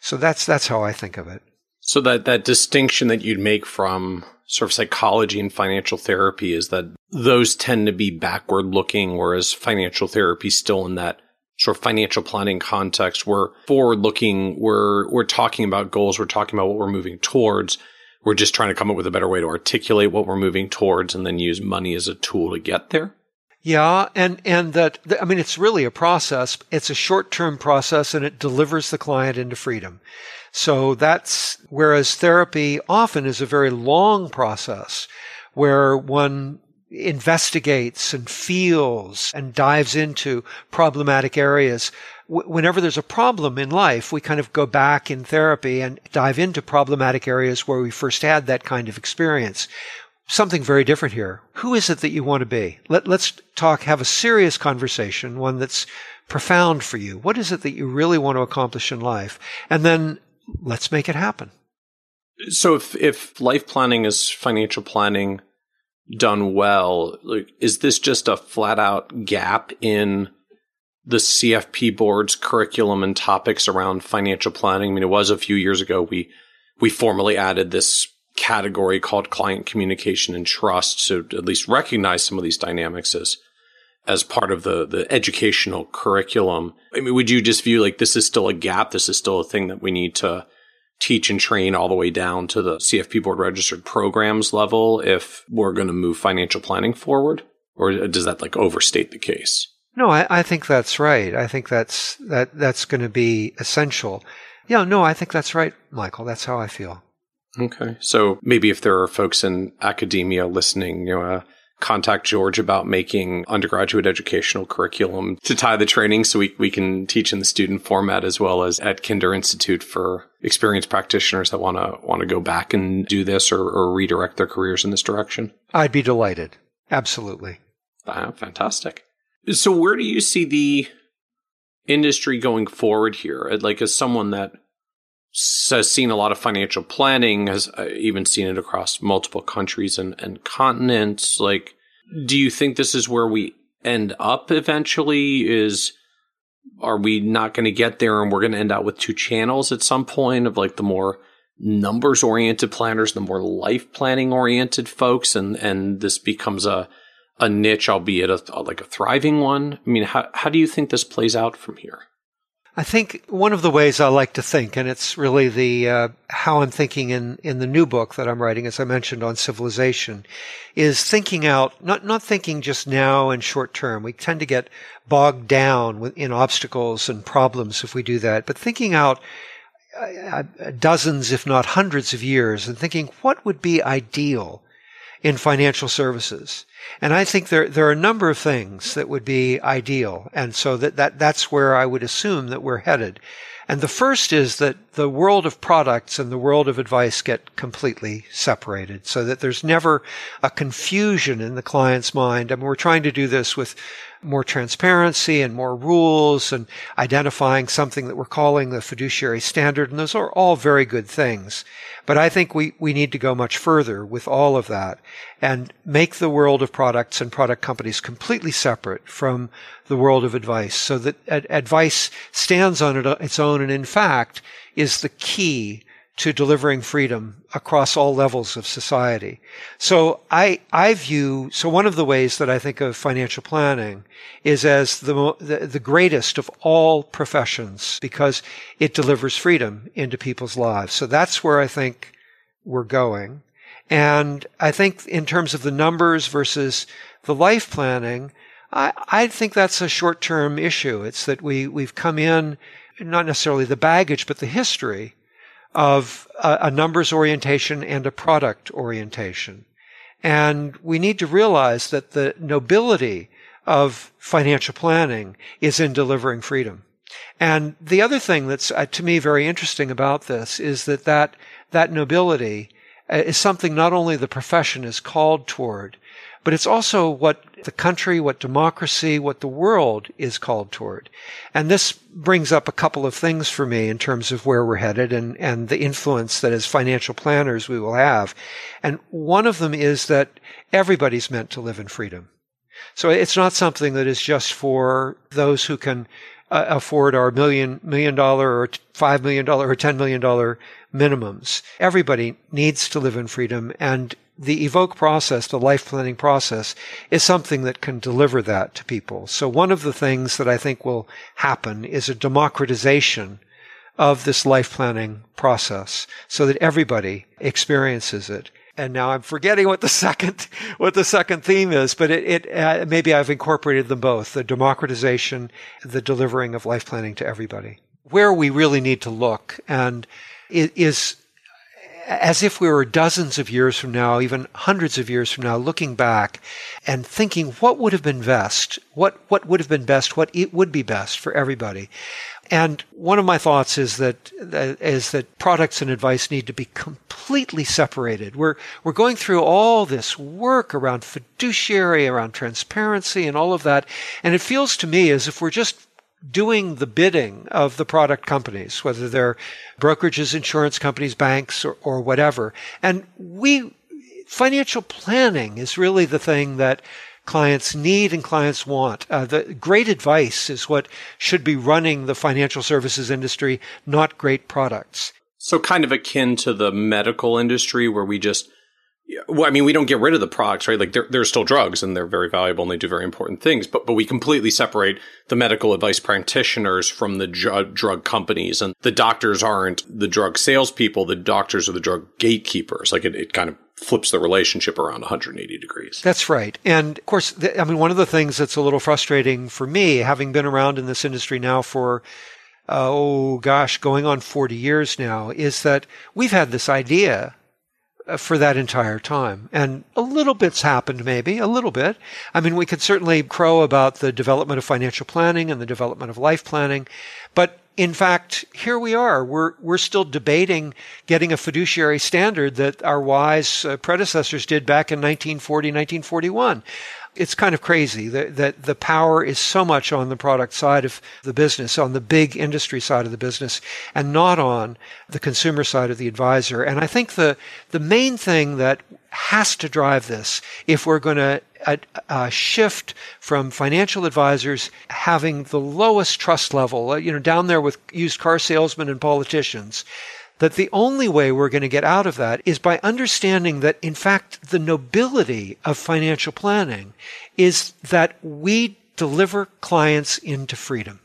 S2: So that's, that's how I think of it.
S1: So that, that distinction that you'd make from sort of psychology and financial therapy is that those tend to be backward looking, whereas financial therapy still in that sort of financial planning context. We're forward looking. We're, we're talking about goals. We're talking about what we're moving towards. We're just trying to come up with a better way to articulate what we're moving towards and then use money as a tool to get there.
S2: Yeah, and and that I mean it's really a process. It's a short-term process and it delivers the client into freedom. So that's whereas therapy often is a very long process where one investigates and feels and dives into problematic areas. Whenever there's a problem in life, we kind of go back in therapy and dive into problematic areas where we first had that kind of experience something very different here. Who is it that you want to be? Let, let's talk, have a serious conversation, one that's profound for you. What is it that you really want to accomplish in life? And then let's make it happen.
S1: So if, if life planning is financial planning done well, like, is this just a flat out gap in the CFP board's curriculum and topics around financial planning? I mean, it was a few years ago we, we formally added this category called client communication and trust to at least recognize some of these dynamics as as part of the the educational curriculum. I mean, would you just view like this is still a gap? This is still a thing that we need to teach and train all the way down to the CFP board registered programs level if we're going to move financial planning forward? Or does that like overstate the case?
S2: No, I, I think that's right. I think that's that that's going to be essential. Yeah, no, I think that's right, Michael. That's how I feel.
S1: Okay. So maybe if there are folks in academia listening, you know, uh, contact George about making undergraduate educational curriculum to tie the training so we, we can teach in the student format as well as at Kinder Institute for experienced practitioners that want to want to go back and do this or, or redirect their careers in this direction.
S2: I'd be delighted. Absolutely.
S1: Ah, fantastic. So where do you see the industry going forward here? Like as someone that has seen a lot of financial planning, has uh, even seen it across multiple countries and, and continents. Like, do you think this is where we end up eventually? Is are we not going to get there and we're going to end up with two channels at some point of like the more numbers oriented planners, the more life planning oriented folks, and and this becomes a a niche, albeit a, like a thriving one. I mean, how how do you think this plays out from here?
S2: I think one of the ways I like to think, and it's really the uh, how I'm thinking in in the new book that I'm writing, as I mentioned on civilization, is thinking out not not thinking just now and short term. We tend to get bogged down in obstacles and problems if we do that, but thinking out uh, uh, dozens, if not hundreds, of years and thinking what would be ideal in financial services. And I think there, there are a number of things that would be ideal. And so that, that, that's where I would assume that we're headed. And the first is that the world of products and the world of advice get completely separated so that there's never a confusion in the client's mind. I mean, we're trying to do this with more transparency and more rules and identifying something that we're calling the fiduciary standard. And those are all very good things. But I think we, we need to go much further with all of that and make the world of products and product companies completely separate from the world of advice so that advice stands on its own and in fact is the key to delivering freedom across all levels of society. So I, I view, so one of the ways that I think of financial planning is as the, the, the, greatest of all professions because it delivers freedom into people's lives. So that's where I think we're going. And I think in terms of the numbers versus the life planning, I, I think that's a short-term issue. It's that we, we've come in, not necessarily the baggage, but the history of a, a numbers orientation and a product orientation. And we need to realize that the nobility of financial planning is in delivering freedom. And the other thing that's uh, to me very interesting about this is that that, that nobility is something not only the profession is called toward, but it's also what the country, what democracy, what the world is called toward. And this brings up a couple of things for me in terms of where we're headed and, and the influence that as financial planners we will have. And one of them is that everybody's meant to live in freedom. So it's not something that is just for those who can uh, afford our million, million dollar or five million dollar or ten million dollar minimums. Everybody needs to live in freedom and the evoke process, the life planning process is something that can deliver that to people. So one of the things that I think will happen is a democratization of this life planning process so that everybody experiences it. And now I'm forgetting what the second, what the second theme is, but it, it uh, maybe I've incorporated them both, the democratization, the delivering of life planning to everybody. Where we really need to look and is as if we were dozens of years from now, even hundreds of years from now, looking back and thinking what would have been best, what, what would have been best, what it would be best for everybody. And one of my thoughts is that is that products and advice need to be completely separated. We're we're going through all this work around fiduciary, around transparency, and all of that, and it feels to me as if we're just doing the bidding of the product companies, whether they're brokerages, insurance companies, banks, or, or whatever. And we, financial planning is really the thing that clients need and clients want. Uh, the great advice is what should be running the financial services industry, not great products.
S1: So kind of akin to the medical industry where we just well, I mean, we don't get rid of the products, right? Like they're, they're still drugs and they're very valuable and they do very important things, but, but we completely separate the medical advice practitioners from the drug, drug companies and the doctors aren't the drug salespeople. The doctors are the drug gatekeepers. Like it, it kind of flips the relationship around 180 degrees.
S2: That's right. And of course, I mean, one of the things that's a little frustrating for me, having been around in this industry now for uh, oh gosh, going on 40 years now, is that we've had this idea for that entire time. And a little bit's happened, maybe, a little bit. I mean, we could certainly crow about the development of financial planning and the development of life planning, but in fact, here we are. We're, we're still debating getting a fiduciary standard that our wise uh, predecessors did back in 1940, 1941 it's kind of crazy that, that the power is so much on the product side of the business, on the big industry side of the business, and not on the consumer side of the advisor. And I think the, the main thing that has to drive this, if we're going to uh, uh, shift from financial advisors having the lowest trust level, uh, you know, down there with used car salesmen and politicians, that the only way we're going to get out of that is by understanding that, in fact, the nobility of financial planning is that we deliver clients into freedom.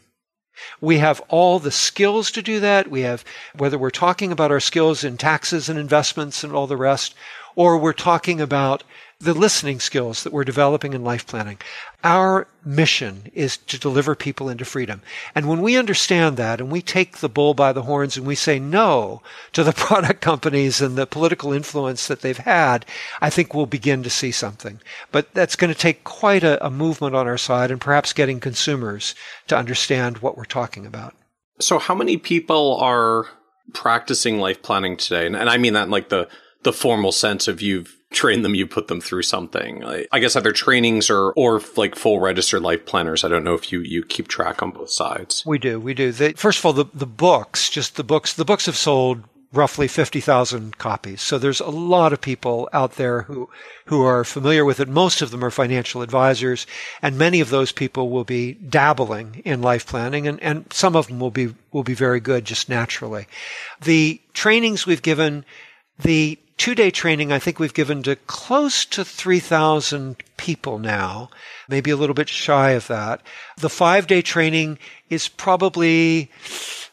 S2: We have all the skills to do that. We have, whether we're talking about our skills in taxes and investments and all the rest, or we're talking about the listening skills that we're developing in life planning. Our mission is to deliver people into freedom. And when we understand that and we take the bull by the horns and we say no to the product companies and the political influence that they've had, I think we'll begin to see something. But that's going to take quite a, a movement on our side and perhaps getting consumers to understand what we're talking about.
S1: So how many people are practicing life planning today? And, and I mean that in like the, the formal sense of you've train them, you put them through something. I guess either trainings or or like full registered life planners. I don't know if you you keep track on both sides.
S2: We do, we do. The, first of all, the the books, just the books. The books have sold roughly 50,000 copies. So there's a lot of people out there who, who are familiar with it. Most of them are financial advisors and many of those people will be dabbling in life planning and, and some of them will be, will be very good just naturally. The trainings we've given, the two day training, I think we've given to close to 3,000 people now, maybe a little bit shy of that. The five day training is probably,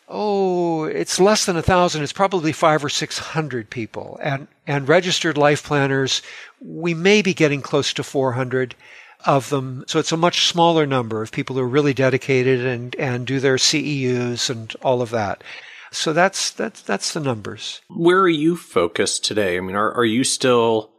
S2: oh, it's less than a thousand. It's probably five or 600 people. And, and registered life planners, we may be getting close to 400 of them. So it's a much smaller number of people who are really dedicated and, and do their CEUs and all of that. So that's that's that's the numbers.
S1: Where are you focused today? I mean, are are you still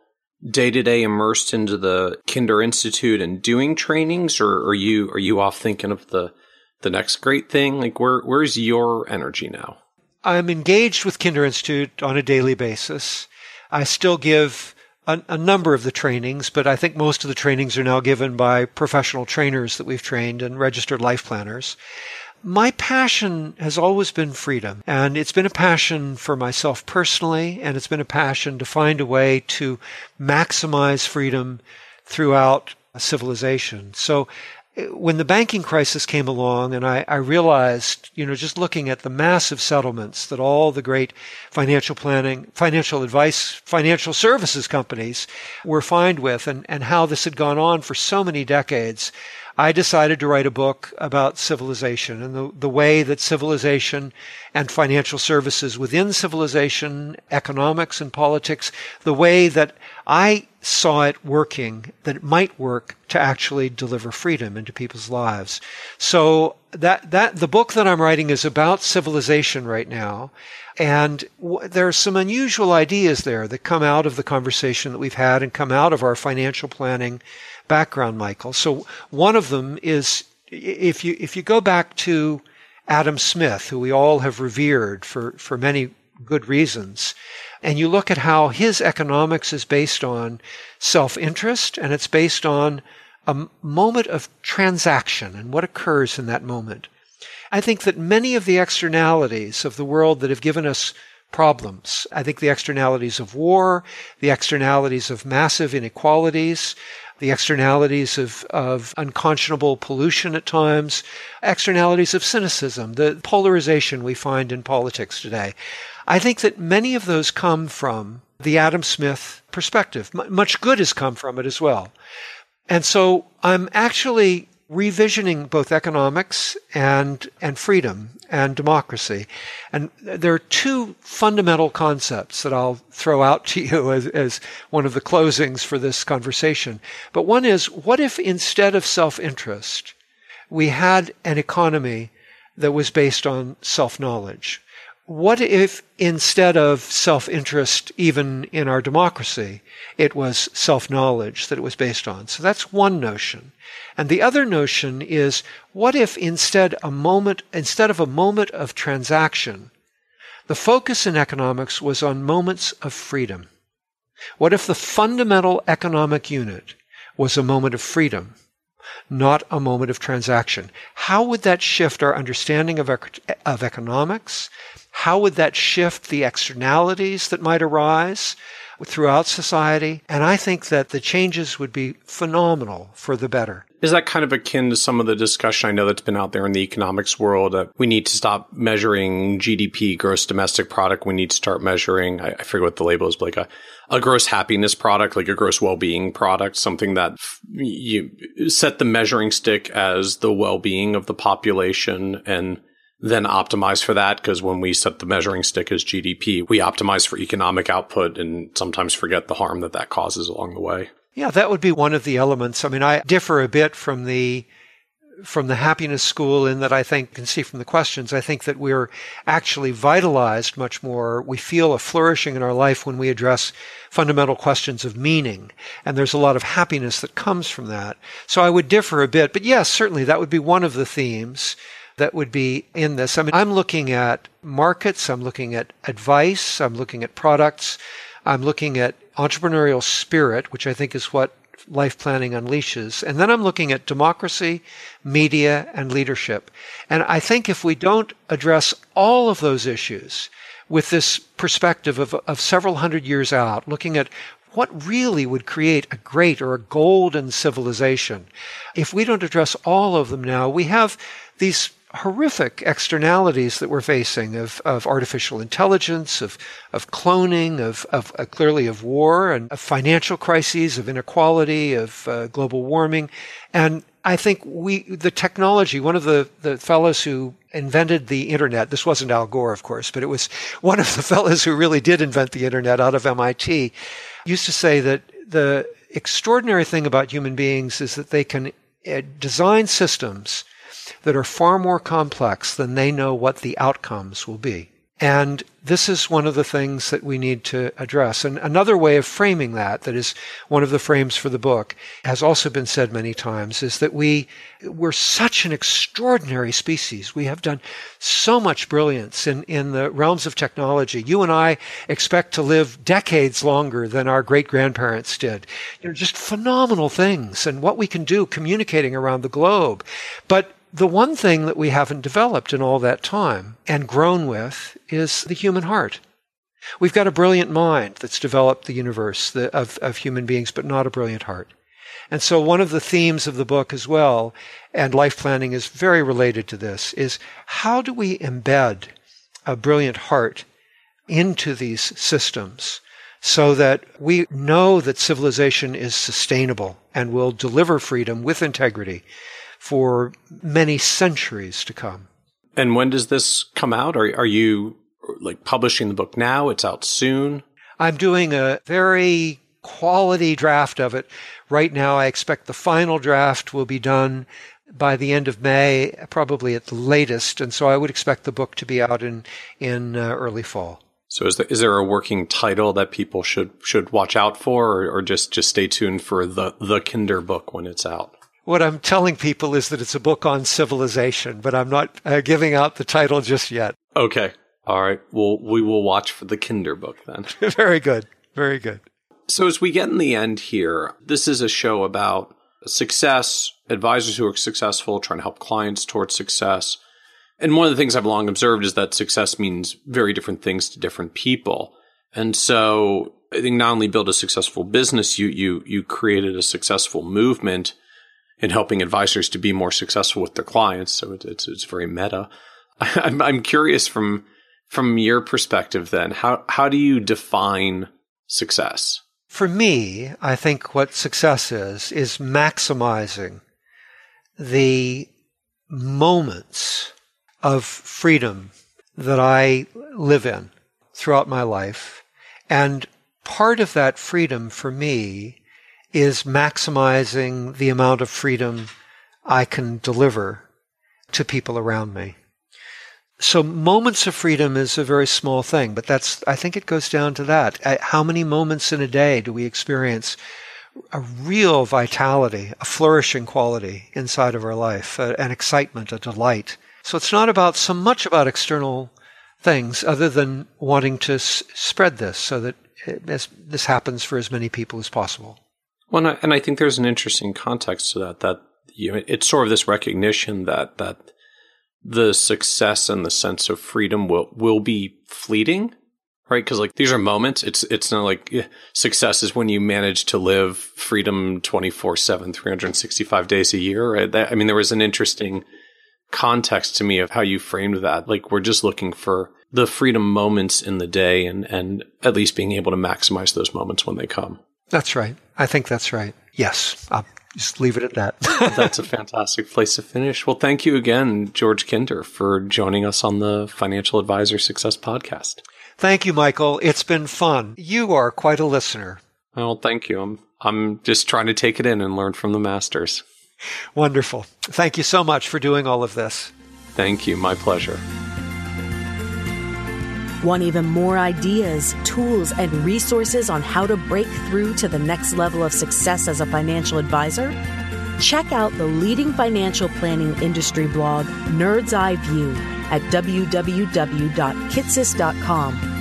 S1: day to day immersed into the Kinder Institute and doing trainings, or are you are you off thinking of the the next great thing? Like where where's your energy now?
S2: I'm engaged with Kinder Institute on a daily basis. I still give a, a, number of the trainings, but I think most of the trainings are now given by professional trainers that we've trained and registered life planners. My passion has always been freedom, and it's been a passion for myself personally, and it's been a passion to find a way to maximize freedom throughout civilization. So when the banking crisis came along and I, I, realized, you know, just looking at the massive settlements that all the great financial planning, financial advice, financial services companies were fined with and, and how this had gone on for so many decades, I decided to write a book about civilization and the, the way that civilization and financial services within civilization, economics and politics, the way that I saw it working, that it might work to actually deliver freedom into people's lives. So that, that, the book that I'm writing is about civilization right now. And w- there are some unusual ideas there that come out of the conversation that we've had and come out of our financial planning background, Michael. So one of them is if you if you go back to Adam Smith, who we all have revered for, for many good reasons, and you look at how his economics is based on self-interest and it's based on a moment of transaction and what occurs in that moment. I think that many of the externalities of the world that have given us problems. I think the externalities of war, the externalities of massive inequalities, the externalities of, of unconscionable pollution at times, externalities of cynicism, the polarization we find in politics today. I think that many of those come from the Adam Smith perspective. M- much good has come from it as well. And so I'm actually revisioning both economics and, and freedom and democracy. And there are two fundamental concepts that I'll throw out to you as, as one of the closings for this conversation. But one is, what if instead of self-interest, we had an economy that was based on self-knowledge? What if instead of self-interest, even in our democracy, it was self-knowledge that it was based on? So that's one notion. And the other notion is, what if instead a moment, instead of a moment of transaction, the focus in economics was on moments of freedom? What if the fundamental economic unit was a moment of freedom, not a moment of transaction? How would that shift our understanding of, of economics how would that shift the externalities that might arise throughout society? And I think that the changes would be phenomenal for the better.
S1: Is that kind of akin to some of the discussion I know that's been out there in the economics world that we need to stop measuring GDP, gross domestic product. We need to start measuring, I, I forget what the label is, but like a, a gross happiness product, like a gross well-being product, something that you set the measuring stick as the well-being of the population and then optimize for that because when we set the measuring stick as GDP, we optimize for economic output and sometimes forget the harm that that causes along the way.
S2: Yeah, that would be one of the elements. I mean, I differ a bit from the from the happiness school in that I think can see from the questions, I think that we're actually vitalized much more. We feel a flourishing in our life when we address fundamental questions of meaning. And there's a lot of happiness that comes from that. So I would differ a bit. But yes, certainly that would be one of the themes that would be in this. I mean, I'm looking at markets, I'm looking at advice, I'm looking at products, I'm looking at entrepreneurial spirit, which I think is what life planning unleashes. And then I'm looking at democracy, media, and leadership. And I think if we don't address all of those issues with this perspective of, of several hundred years out, looking at what really would create a great or a golden civilization, if we don't address all of them now, we have these horrific externalities that we're facing of, of artificial intelligence, of, of cloning, of, of uh, clearly of war and of financial crises, of inequality, of uh, global warming. And I think we, the technology, one of the, the fellows who invented the internet, this wasn't Al Gore, of course, but it was one of the fellows who really did invent the internet out of MIT, used to say that the extraordinary thing about human beings is that they can uh, design systems that are far more complex than they know what the outcomes will be. And this is one of the things that we need to address. And another way of framing that, that is one of the frames for the book, has also been said many times, is that we, we're such an extraordinary species. We have done so much brilliance in, in the realms of technology. You and I expect to live decades longer than our great grandparents did. You know, just phenomenal things and what we can do communicating around the globe. But the one thing that we haven't developed in all that time and grown with is the human heart. We've got a brilliant mind that's developed the universe of, of human beings, but not a brilliant heart. And so one of the themes of the book as well, and life planning is very related to this, is how do we embed a brilliant heart into these systems so that we know that civilization is sustainable and will deliver freedom with integrity for many centuries to come.
S1: And when does this come out? Are, are you like publishing the book now? It's out soon?
S2: I'm doing a very quality draft of it right now. I expect the final draft will be done by the end of May, probably at the latest. And so I would expect the book to be out in, in uh, early fall.
S1: So is there, is there a working title that people should should watch out for, or, or just just stay tuned for the the Kinder book when it's out?
S2: What I'm telling people is that it's a book on civilization, but I'm not uh, giving out the title just yet.
S1: Okay. All right. Well, we will watch for the Kinder book then.
S2: Very good. Very good.
S1: So, as we get in the end here, this is a show about success, advisors who are successful, trying to help clients towards success. And one of the things I've long observed is that success means very different things to different people. And so I think not only build a successful business, you you you created a successful movement in helping advisors to be more successful with their clients. So it, it's it's very meta. I'm I'm curious from from your perspective then how how do you define success?
S2: For me, I think what success is is maximizing the moments of freedom that I live in throughout my life. And part of that freedom for me is maximizing the amount of freedom I can deliver to people around me. So moments of freedom is a very small thing, but that's, I think it goes down to that. Uh, how many moments in a day do we experience a real vitality, a flourishing quality inside of our life, an excitement, a delight? So it's not about so much about external things other than wanting to s- spread this so that it, this happens for as many people as possible.
S1: Well, and I, and I think there's an interesting context to that. That you know, it's sort of this recognition that that the success and the sense of freedom will will be fleeting, right? Because like these are moments. It's it's not like yeah, success is when you manage to live freedom 24 7 365 days a year right? that, i mean there was an interesting context to me of how you framed that like we're just looking for the freedom moments in the day and and at least being able to maximize those moments when they come
S2: that's right. I think that's right. Yes. I'll just leave it at that.
S1: that's a fantastic place to finish. Well, thank you again, George Kinder, for joining us on the Financial Advisor Success Podcast.
S2: Thank you, Michael. It's been fun. You are quite a listener.
S1: Well, thank you. I'm I'm just trying to take it in and learn from the masters.
S2: Wonderful. Thank you so much for doing all of this.
S1: Thank you. My pleasure.
S3: Want even more ideas, tools, and resources on how to break through to the next level of success as a financial advisor? Check out the leading financial planning industry blog, Nerd's Eye View, at www.kitces.com,